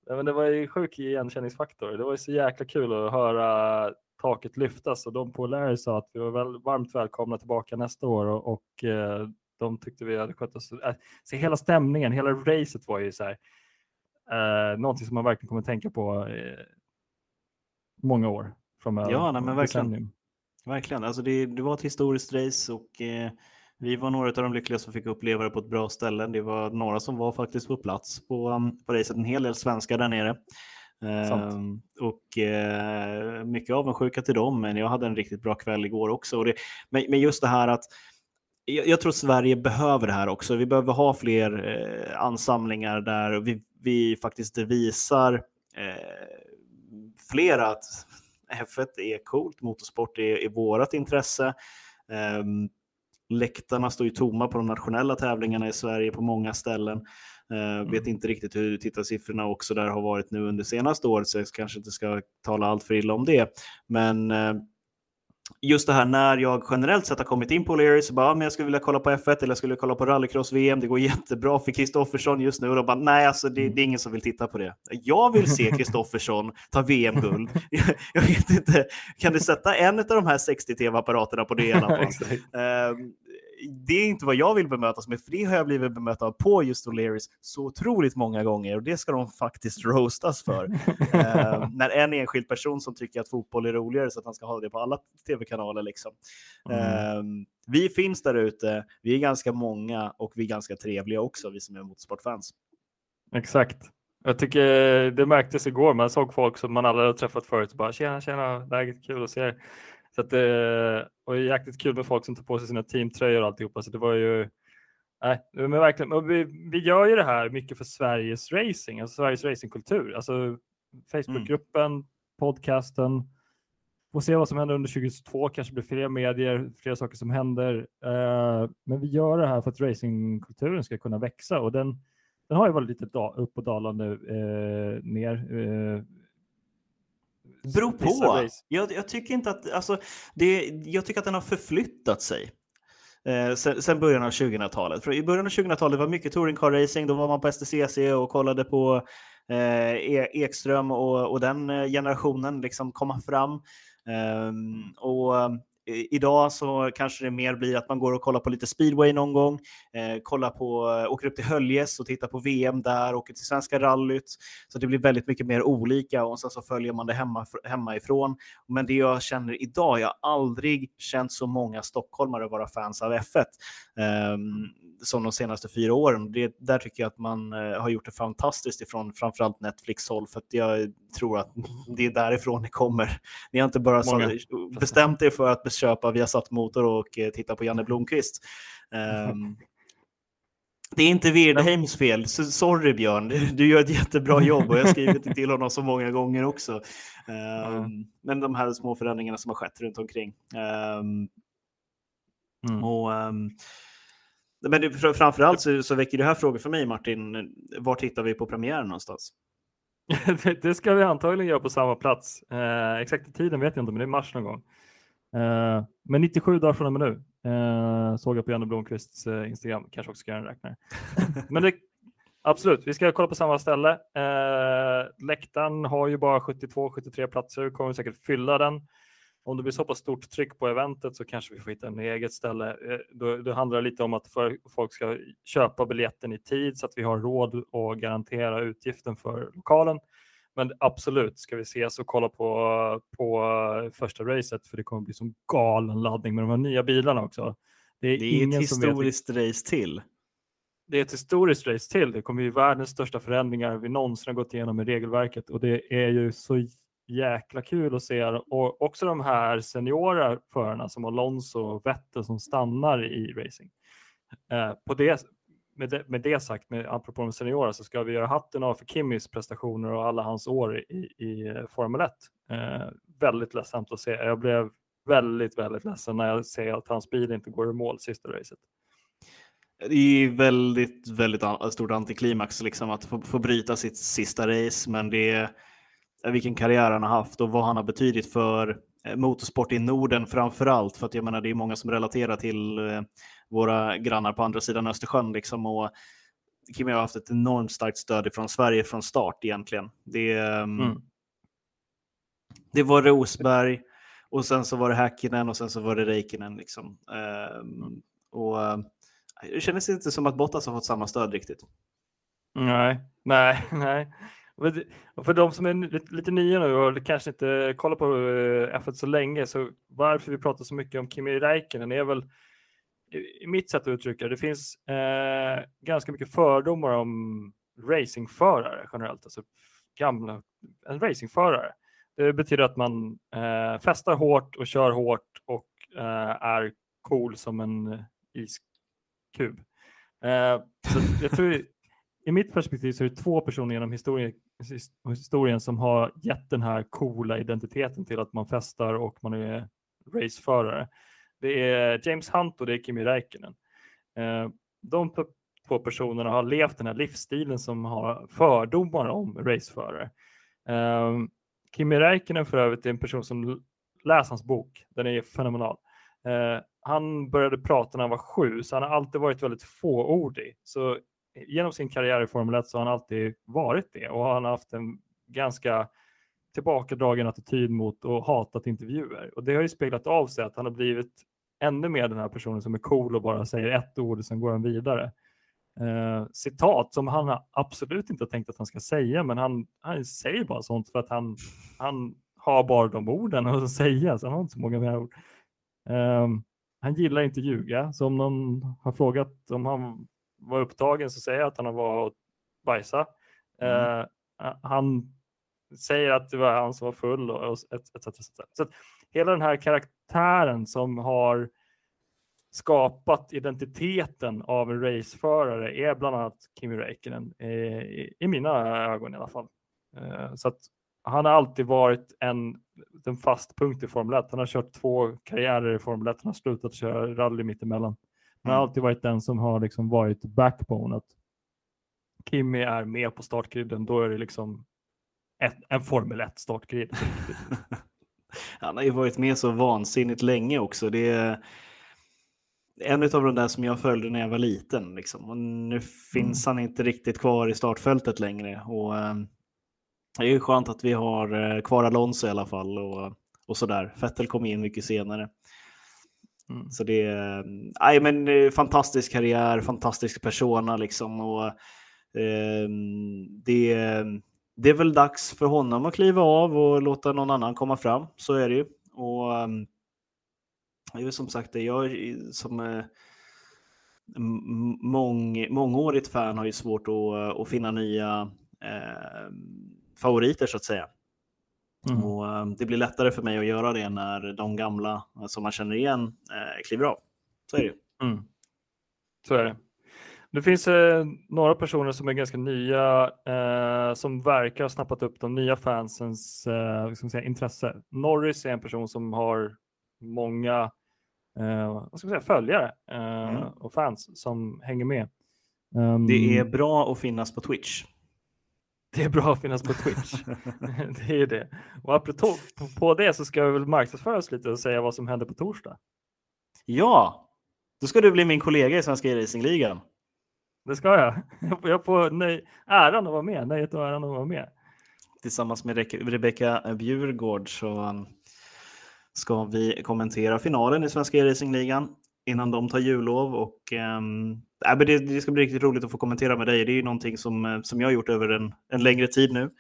ja, men det var ju sjuk igenkänningsfaktor. Det var ju så jäkla kul att höra taket lyftas och de på Larry sa att vi var väl varmt välkomna tillbaka nästa år och, och eh, de tyckte vi hade skött oss. Äh, så hela stämningen, hela racet var ju så här, eh, någonting som man verkligen kommer tänka på eh, många år framöver. Ja, nej, men verkligen. Verkligen, alltså det, det, var ett historiskt race och eh, vi var några av de lyckliga som fick uppleva det på ett bra ställe. Det var några som var faktiskt på plats på, um, på racet, en hel del svenskar där nere. Eh, och eh, mycket avundsjuka till dem, men jag hade en riktigt bra kväll igår också. Och det, men, men just det här att jag, jag, tror Sverige behöver det här också. Vi behöver ha fler eh, ansamlingar där vi, vi faktiskt visar eh, fler att F1 är coolt, motorsport är, är vårat intresse. Eh, läktarna står ju tomma på de nationella tävlingarna i Sverige på många ställen. Uh, mm. Vet inte riktigt hur tittarsiffrorna också där har varit nu under senaste året, så jag kanske inte ska tala allt för illa om det. Men uh, just det här när jag generellt sett har kommit in på O'Leary så bara, ja, men jag skulle vilja kolla på F1 eller jag skulle kolla på rallycross-VM. Det går jättebra för Kristoffersson just nu och då bara, nej, alltså det, det, är ingen som vill titta på det. Jag vill se [laughs] Kristoffersson ta VM-guld. Jag, jag, vet inte, kan du sätta en av de här 60 tv-apparaterna på det alla [laughs] fall? Det är inte vad jag vill bemötas med, för det har jag blivit bemött av på just O'Learys så otroligt många gånger och det ska de faktiskt roastas för. [laughs] eh, när en enskild person som tycker att fotboll är roligare så att han ska ha det på alla tv-kanaler liksom. Mm. Eh, vi finns där ute, vi är ganska många och vi är ganska trevliga också, vi som är motorsportfans. Exakt. Jag tycker det märktes igår, man såg folk som man aldrig har träffat förut, bara tjena, tjena, läget kul att se er. Så att det var jäkligt kul med folk som tar på sig sina teamtröjor och alltihopa. Så det var ju, nej, men verkligen, vi, vi gör ju det här mycket för Sveriges racing, alltså Sveriges racingkultur. Alltså Facebookgruppen, mm. podcasten. Får se vad som händer under 2022, kanske blir fler medier, fler saker som händer. Uh, men vi gör det här för att racingkulturen ska kunna växa och den, den har ju varit lite upp och dalande uh, ner. Uh, Beror på. Jag, jag, tycker inte att, alltså, det, jag tycker att den har förflyttat sig. Eh, sen, sen, början av 2000-talet. För I början av 2000-talet var mycket touring car racing. Då var man på STCC och kollade på eh, e Ekström och, och den eh, generationen liksom komma fram. Um, och Idag så kanske det mer blir att man går och kollar på lite speedway någon gång, eh, kollar på, eh, åker upp till Höljes och tittar på VM där, åker till Svenska rallyt. Så det blir väldigt mycket mer olika och sen så följer man det hemma, hemmaifrån. Men det jag känner idag, jag har aldrig känt så många stockholmare vara fans av F1 eh, som de senaste fyra åren. Det, där tycker jag att man eh, har gjort det fantastiskt ifrån framförallt Netflix håll för att jag tror att det är därifrån det kommer. Ni har inte bara så, bestämt er för att köpa Viasat Motor och eh, titta på Janne Blomqvist. Um, [laughs] det är inte Wirdheims fel. Sorry Björn, du gör ett jättebra jobb och jag har skrivit till honom så många gånger också. Um, mm. Men de här små förändringarna som har skett runt omkring. Um, mm. och, um, men framförallt så, så väcker det här frågor för mig Martin. Var tittar vi på premiären någonstans? [laughs] det ska vi antagligen göra på samma plats. Eh, exakt tiden vet jag inte, men det är mars någon gång. Eh, men 97 dagar från och med nu eh, såg jag på Janne Blomqvists eh, Instagram, kanske också ska göra en räknare. [laughs] men det, absolut, vi ska kolla på samma ställe. Eh, läktaren har ju bara 72-73 platser, vi kommer säkert fylla den. Om det blir så pass stort tryck på eventet så kanske vi får hitta en eget ställe. Eh, då, då handlar det lite om att för, folk ska köpa biljetten i tid så att vi har råd att garantera utgiften för lokalen. Men absolut ska vi ses och kolla på, på första racet för det kommer bli som galen laddning med de här nya bilarna också. Det är, det är ingen ett historiskt race till. Det är ett historiskt race till. Det kommer bli världens största förändringar vi någonsin har gått igenom i regelverket och det är ju så jäkla kul att se. Och också de här seniora förarna som Alonso och Vettel som stannar i racing. Eh, på det, med, det, med det sagt, med, apropå de seniora, så ska vi göra hatten av för Kimmys prestationer och alla hans år i, i eh, Formel 1. Eh, väldigt ledsamt att se. Jag blev väldigt, väldigt ledsen när jag ser att hans bil inte går i mål sista racet. Det är väldigt, väldigt stort antiklimax liksom att få, få bryta sitt sista race, men det är vilken karriär han har haft och vad han har betydit för eh, motorsport i Norden framför allt. För att jag menar, det är många som relaterar till eh, våra grannar på andra sidan Östersjön. Liksom, och Kimi har haft ett enormt starkt stöd från Sverige från start egentligen. Det, ehm, mm. det var Rosberg och sen så var det Häkkinen och sen så var det Räikkönen. Liksom. Um, och, eh, det kändes inte som att Bottas har fått samma stöd riktigt. Nej, nej, [laughs] nej. Och för de som är lite nya nu och kanske inte kollar på eh, F1 så länge, så varför vi pratar så mycket om Kimi Räikkönen är väl i mitt sätt att uttrycka det, det finns eh, ganska mycket fördomar om racingförare generellt, alltså gamla, en racingförare. Det betyder att man eh, festar hårt och kör hårt och eh, är cool som en eh, iskub. Eh, så jag tror i mitt perspektiv så är det två personer genom historien, historien som har gett den här coola identiteten till att man festar och man är raceförare. Det är James Hunt och det är Kimi Räikkönen. Eh, de två personerna har levt den här livsstilen som har fördomar om raceförare. Eh, Kimi Räikkönen för övrigt är en person som läser hans bok. Den är fenomenal. Eh, han började prata när han var sju, så han har alltid varit väldigt fåordig. Så genom sin karriär i Formel 1 så har han alltid varit det och han har haft en ganska tillbakadragen attityd mot och hatat intervjuer. Och det har ju speglat av sig att han har blivit ännu mer den här personen som är cool och bara säger ett ord och sen går han vidare. Eh, citat som han absolut inte har tänkt att han ska säga, men han, han säger bara sånt för att han, han har bara de orden att säga, så han har inte så många mer ord. Eh, han gillar inte ljuga, så om någon har frågat om han var upptagen så säger jag att han var och bajsa. Mm. Eh, han säger att det var han som var full och, och etc. etc. Så hela den här karaktären som har skapat identiteten av en raceförare är bland annat Kimi Räikkönen i, i mina ögon i alla fall. Eh, så att han har alltid varit en, en fast punkt i Formel 1. Han har kört två karriärer i Formel 1. Han har slutat köra rally mittemellan. Han har mm. alltid varit den som har liksom varit backbone. Att Kimi är med på startgriden, då är det liksom ett, en Formel 1 startgrid. [laughs] Han har ju varit med så vansinnigt länge också. Det är en av de där som jag följde när jag var liten. Liksom. Och nu finns mm. han inte riktigt kvar i startfältet längre. Och, äh, det är ju skönt att vi har äh, kvar Alonso i alla fall. Och, och sådär. Fettel kom in mycket senare. Mm. Så det eh, är äh, men, eh, fantastisk karriär, fantastisk persona liksom. Och, äh, det, det är väl dags för honom att kliva av och låta någon annan komma fram. Så är det ju. Och, ehm, det är som sagt jag som äh, mång, mångårigt fan har ju svårt att, att finna nya äh, favoriter så att säga. Mm. Och eh, det blir lättare för mig att göra det när de gamla eh, som man känner igen eh, kliver av. Så är det mm. Så är det. Det finns eh, några personer som är ganska nya eh, som verkar ha snappat upp de nya fansens eh, säga, intresse. Norris är en person som har många vad ska man säga, följare mm. och fans som hänger med. Um, det är bra att finnas på Twitch. [laughs] Det är bra att finnas på Twitch. [laughs] det är det. Och apropå på det så ska vi väl marknadsföra oss lite och säga vad som händer på torsdag. Ja, då ska du bli min kollega i Svenska racingligan. det ska jag. [laughs] Jag får nöj, äran att vara med, nöjet och äran att vara med. Tillsammans med Rebecka Bjurgård så um, ska vi kommentera finalen i Svenska e-racingligan innan de tar jullov. Och, äh, det, det, ska bli riktigt roligt att få kommentera med dig. Det är ju någonting som, eh, som jag har gjort över en, en längre tid nu.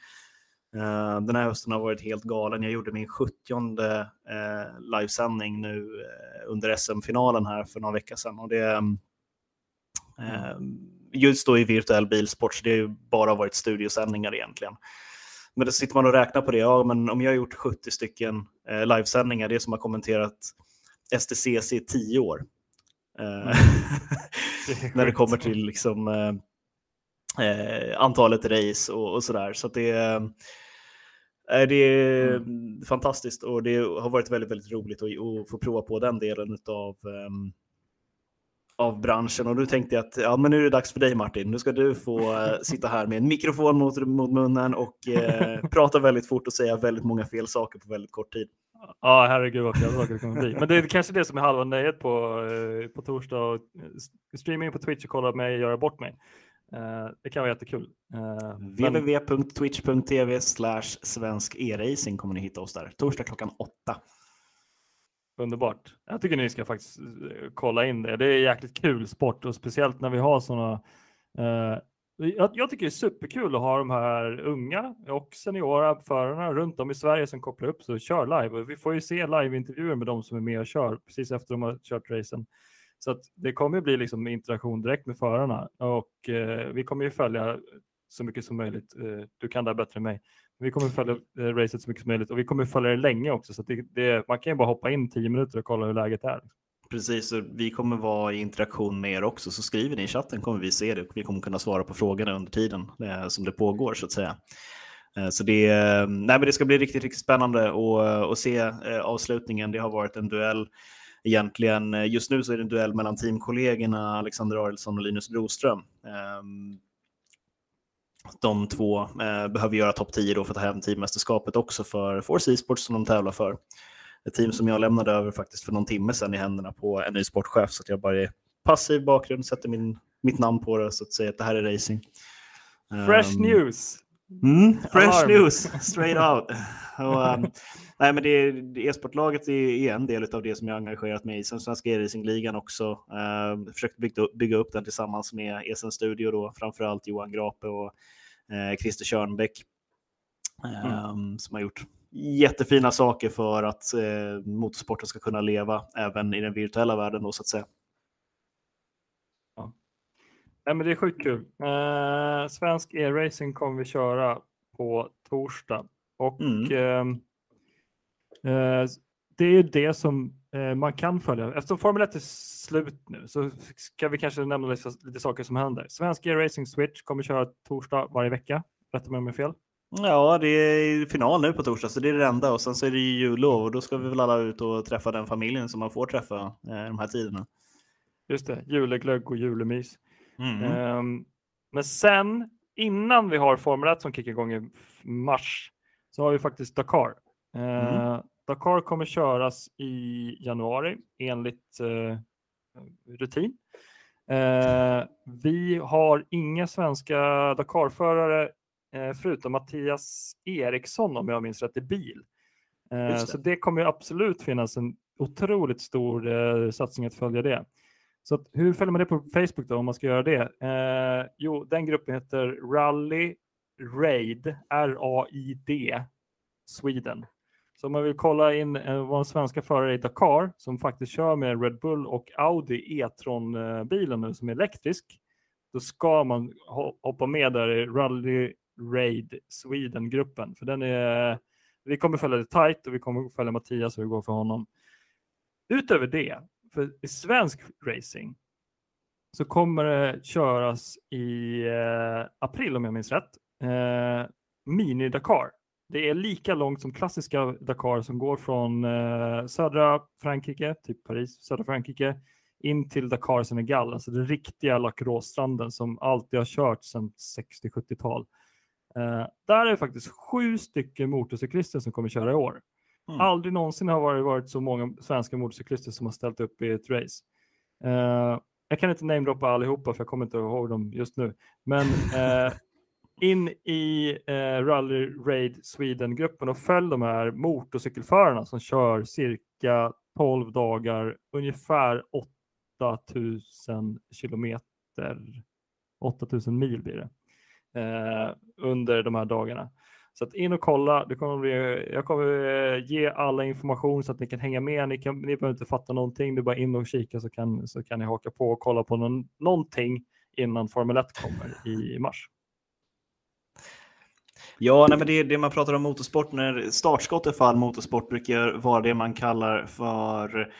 Uh, den här hösten har varit helt galen. Jag gjorde min 70 uh, eh, livesändning nu uh, under SM-finalen här för några veckor sedan. Och det, um, just då i virtuell bilsport, så det har ju bara varit studiosändningar egentligen. Men då sitter man och räknar på det. Ja, men om jag har gjort 70 stycken livesändningar, det är som har kommenterat STCC i 10 år. Eh, mm. [laughs] när det kommer till liksom, eh, eh, antalet race och, och sådär. Så det, eh, det är mm. fantastiskt och det har varit väldigt, väldigt roligt att, att få prova på den delen av um, av branschen och då tänkte jag att ja, men nu är det dags för dig Martin. Nu ska du få uh, [laughs] sitta här med en mikrofon mot, mot munnen och uh, [laughs] prata väldigt fort och säga väldigt många fel saker på väldigt kort tid. Ja, herregud vad fel saker det kommer bli. Men det är kanske det som är halva nöjet på, uh, på torsdag. Streaming på Twitch och kolla mig göra bort mig. det kan vara jättekul. www.twitch.tv slash svensk e-racing kommer ni hitta oss där. Torsdag klockan åtta. Underbart. Jag tycker ni ska faktiskt eh, kolla in det. Det är jäkligt kul sport och speciellt när vi har sådana. Eh, jag, jag, tycker det är superkul att ha de här unga och seniora förarna runt om i Sverige som kopplar upp sig och kör live. Vi får ju se liveintervjuer med de som är med och kör precis efter de har kört racen. Så att det kommer bli liksom interaktion direkt med förarna och eh, vi kommer ju följa så mycket som möjligt. Eh, du kan det bättre än mig. Vi kommer följa eh, racet så mycket som möjligt och vi kommer följa det länge också. Så det, det, man kan ju bara hoppa in tio minuter och kolla hur läget är. Precis, och vi kommer vara i interaktion med er också, så skriver ni i chatten kommer vi se det och vi kommer kunna svara på frågorna under tiden eh, som det pågår så att säga. Eh, så det, eh, nej, men det ska bli riktigt, riktigt spännande att, att se avslutningen. Det har varit en duell egentligen. Just nu så är det en duell mellan teamkollegorna Alexander Arelsson och Linus Broström. De två behöver göra topp 10 då för att ta hem teammästerskapet också för Force Esports som de tävlar för. Ett team som jag lämnade över faktiskt för någon timme sedan i händerna på en ny sportchef så att jag bara är passiv bakgrund, sätter min, mitt namn på det så att säga att det här är racing. Fresh um, news! Mm, fresh Alarm. news, straight out. Och, um, nej, men det, e-sportlaget är en del av det som jag engagerat mig i. Sen Svenska e-racingligan också. Uh, försökt bygga, bygga upp den tillsammans med ESN Studio, då, framförallt Johan Grape och uh, Christer Körnbäck. Mm. Som har gjort jättefina saker för att uh, motorsporten ska kunna leva även i den virtuella världen då, så att säga. Nej, men det är sjukt kul. Eh, svensk e-racing kommer vi köra på torsdag och mm. eh, eh, det är det som eh, man kan följa. Eftersom Formel 1 är slut nu så ska vi kanske nämna lite, lite saker som händer. Svensk e-racing Switch kommer köra torsdag varje vecka. Rätta mig om jag fel. Ja, det är final nu på torsdag, så det är det enda. Och sen så är det jullov och då ska vi väl alla ut och träffa den familjen som man får träffa eh, de här tiderna. Just det, juleglögg och julemys. Mm. Um, men sen innan vi har Formel 1 som kickar igång i mars så har vi faktiskt Dakar. Mm. Uh, Dakar kommer köras i januari enligt uh, rutin. Uh, vi har inga svenska Dakarförare förutom Mattias Eriksson om jag minns rätt i bil. Det. Så det kommer absolut finnas en otroligt stor satsning att följa det. Så att, hur följer man det på Facebook då om man ska göra det? Eh, jo, den gruppen heter Rally Raid, R-A-I-D, Sweden. Så om man vill kolla in eh, en svenska förare i Dakar som faktiskt kör med Red Bull och Audi E-tron-bilen nu som är elektrisk, då ska man hoppa med där i Rally Raid Sweden-gruppen. För den är, vi kommer följa det tight och vi kommer följa Mattias och hur det går för honom. Utöver det för i svensk racing så kommer det köras i eh, april om jag minns rätt. Eh, Mini-Dakar. Det är lika långt som klassiska Dakar som går från eh, södra Frankrike, typ Paris, södra Frankrike, in till Dakar Senegal, alltså den riktiga Lacrosse-stranden som alltid har kört sedan 60-70-tal. Eh, där är det faktiskt sju stycken motorcyklister som kommer köra i år. Mm. Aldrig någonsin har det varit så många svenska motorcyklister som har ställt upp i ett race. Uh, jag kan inte namedroppa allihopa för jag kommer inte ihåg dem just nu. Men eh, [laughs] in i eh, Rally Raid Sweden-gruppen och följ de här motorcykelförarna som kör cirka 12 dagar, ungefär 8000 kilometer, 8000 mil blir det, eh, under de här dagarna. Så att in och kolla. Det kommer bli, jag kommer eh, ge alla information så att ni kan hänga med. Ni, kan, ni behöver inte fatta någonting. Det är bara in och kika så kan, så kan ni haka på och kolla på någon, någonting innan Formel 1 kommer i mars. Ja, nej, men det, det man pratar om motorsport, när startskottet för all motorsport brukar vara det man kallar för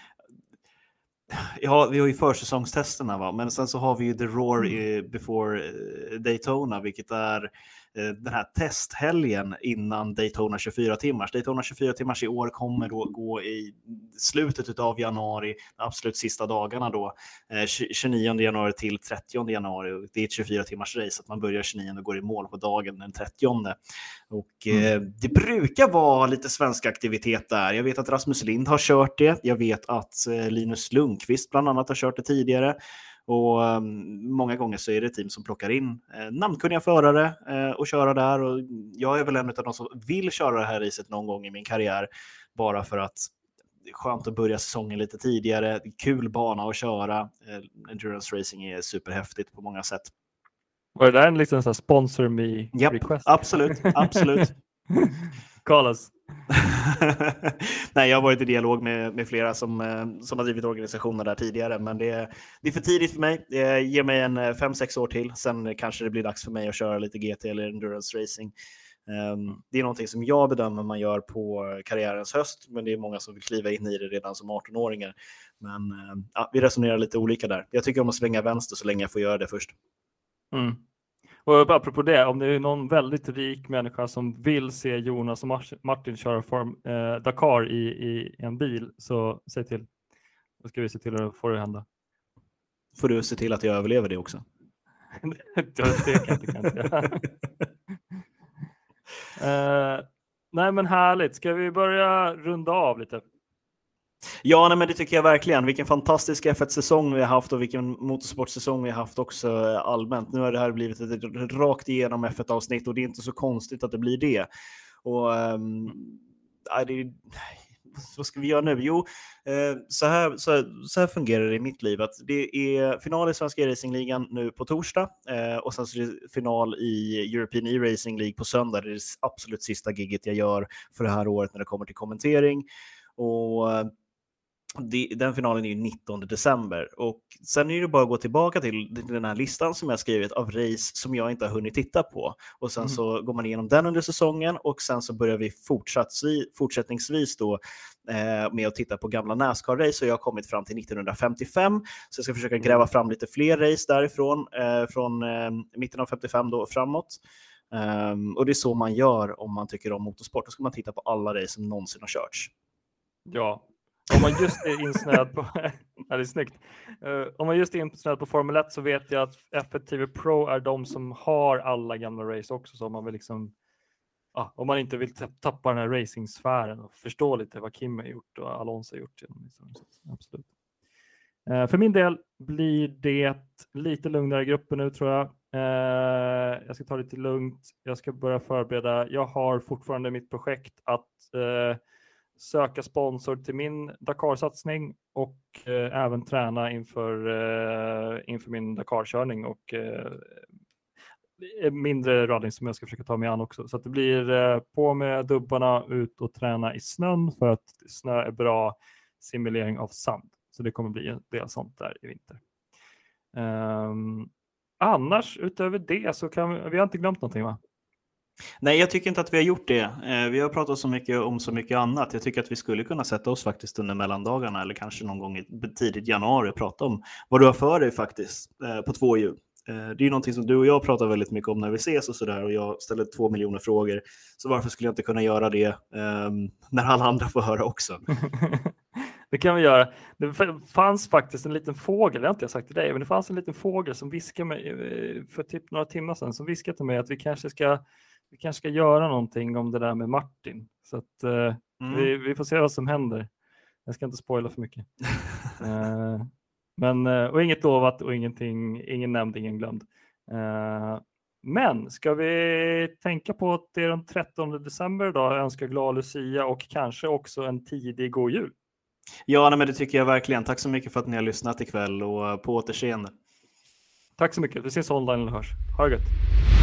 Ja, vi har ju försäsongstesterna, va? men sen så har vi ju The Roar mm. before eh, Daytona, vilket är den här testhelgen innan Daytona 24 timmars. Daytona 24 timmars i år kommer då gå i slutet av januari, de absolut sista dagarna då, 29 eh, januari till 30 januari. Det är ett 24 timmars race, att man börjar 29 och går i mål på dagen den 30. Och eh, mm. det brukar vara lite svensk aktivitet där. Jag vet att Rasmus Lind har kört det. Jag vet att Linus Lundqvist bland annat har kört det tidigare. Och um, många gånger så är det team som plockar in eh, namnkunniga förare eh, och köra där. Och jag är väl en av de som vill köra det här racet någon gång i min karriär bara för att skönt att börja säsongen lite tidigare. Kul bana att köra. Eh, endurance racing är superhäftigt på många sätt. Var det där en liksom så sponsor me yep, request? Absolut, absolut. [laughs] Carlos. [laughs] Nej, jag har varit i dialog med, med flera som, eh, som har drivit organisationer där tidigare, men det, det är för tidigt för mig. Ger mig en 5-6 eh, år till, sen kanske det blir dags för mig att köra lite GT eller endurance racing. Um, det är någonting som jag bedömer man gör på karriärens höst, men det är många som vill kliva in i det redan som 18-åringar. Men uh, ja, vi resonerar lite olika där. Jag tycker om att svänga vänster så länge jag får göra det först. Mm. Och apropå det, om det är någon väldigt rik människa som vill se Jonas och Martin köra form, eh, Dakar i, i en bil, så säg till. Då ska vi se till att få det hända. Får du se till att jag överlever det också? [laughs] det kan inte, kan inte. uh, nej men härligt, ska vi börja runda av lite? Ja, nej, men det tycker jag verkligen. Vilken fantastisk F1-säsong vi har haft och vilken motorsportsäsong vi har haft också eh, allmänt. Nu har det här blivit ett rakt igenom F1-avsnitt och det är inte så konstigt att det blir det. Och um, det, vad ska vi göra nu? Jo, eh, så, här, så, så, här fungerar det i mitt liv. Att det är final i Svenska e-racingligan nu på torsdag eh, och sen så är det final i European e-racing League på söndag. Det är det absolut sista giget jag gör för det här året när det kommer till kommentering. Och den finalen är ju 19 december och sen är det bara att gå tillbaka till den här listan som jag skrivit av race som jag inte har hunnit titta på och sen mm. så går man igenom den under säsongen och sen så börjar vi fortsättningsvis då eh, med att titta på gamla Nascar-race och jag har kommit fram till 1955 så jag ska försöka mm. gräva fram lite fler race därifrån eh, från eh, mitten av 55 då framåt. Um, och det är så man gör om man tycker om motorsport. Då ska man titta på alla race som någonsin har körts. Ja, om man just är insnöad på, [laughs] ja, det är snyggt. Uh, om man just är insnöad på Formel 1 så vet jag att F1 TV Pro är de som har alla gamla race också. Så om man vill liksom, ja, om man inte vill tappa den här racingsfären och förstå lite vad Kim har gjort och Alonso har gjort. Absolut. Uh, för min del blir det lite lugnare grupper nu tror jag. Uh, jag ska ta det lite lugnt. Jag ska börja förbereda. Jag har fortfarande mitt projekt att söka sponsor till min Dakar-satsning och eh, även träna inför, eh, inför min Dakar-körning och eh, eh mindre rallying som jag ska försöka ta mig an också. Så att det blir eh, på med dubbarna, ut och träna i snön för att snö är bra simulering av sand. Så det kommer bli en del sånt där i vinter. Um, annars utöver det så kan vi, vi har inte glömt någonting va? Nej, jag tycker inte att vi har gjort det. Eh, vi har pratat så mycket om så mycket annat. Jag tycker att vi skulle kunna sätta oss faktiskt under mellandagarna eller kanske någon gång i tidigt januari och prata om vad du har för dig faktiskt eh, på två hjul. Eh, det är ju någonting som du och jag pratar väldigt mycket om när vi ses och sådär och jag ställer två miljoner frågor. Så varför skulle jag inte kunna göra det ehm, när alla andra får höra också? [laughs] det kan vi göra. Det fanns faktiskt en liten fågel, det har inte jag sagt till dig, men det fanns en liten fågel som viskade mig för typ några timmar sedan som viskade till mig att vi kanske ska vi kanske ska göra någonting om det där med Martin. Så att, uh, mm. vi, vi, får se vad som händer. Jag ska inte spoila för mycket. uh, [laughs] Men, eh, och inget lovat och ingenting, ingen nämnd, ingen glömd. Uh, men ska vi tänka på att det är den 13 december idag, önska glad Lucia och kanske också en tidig god jul. Ja, nej, men det tycker jag verkligen. Tack så mycket för att ni har lyssnat ikväll och på återseende. Tack så mycket. Vi ses online eller hörs. Ha det gött.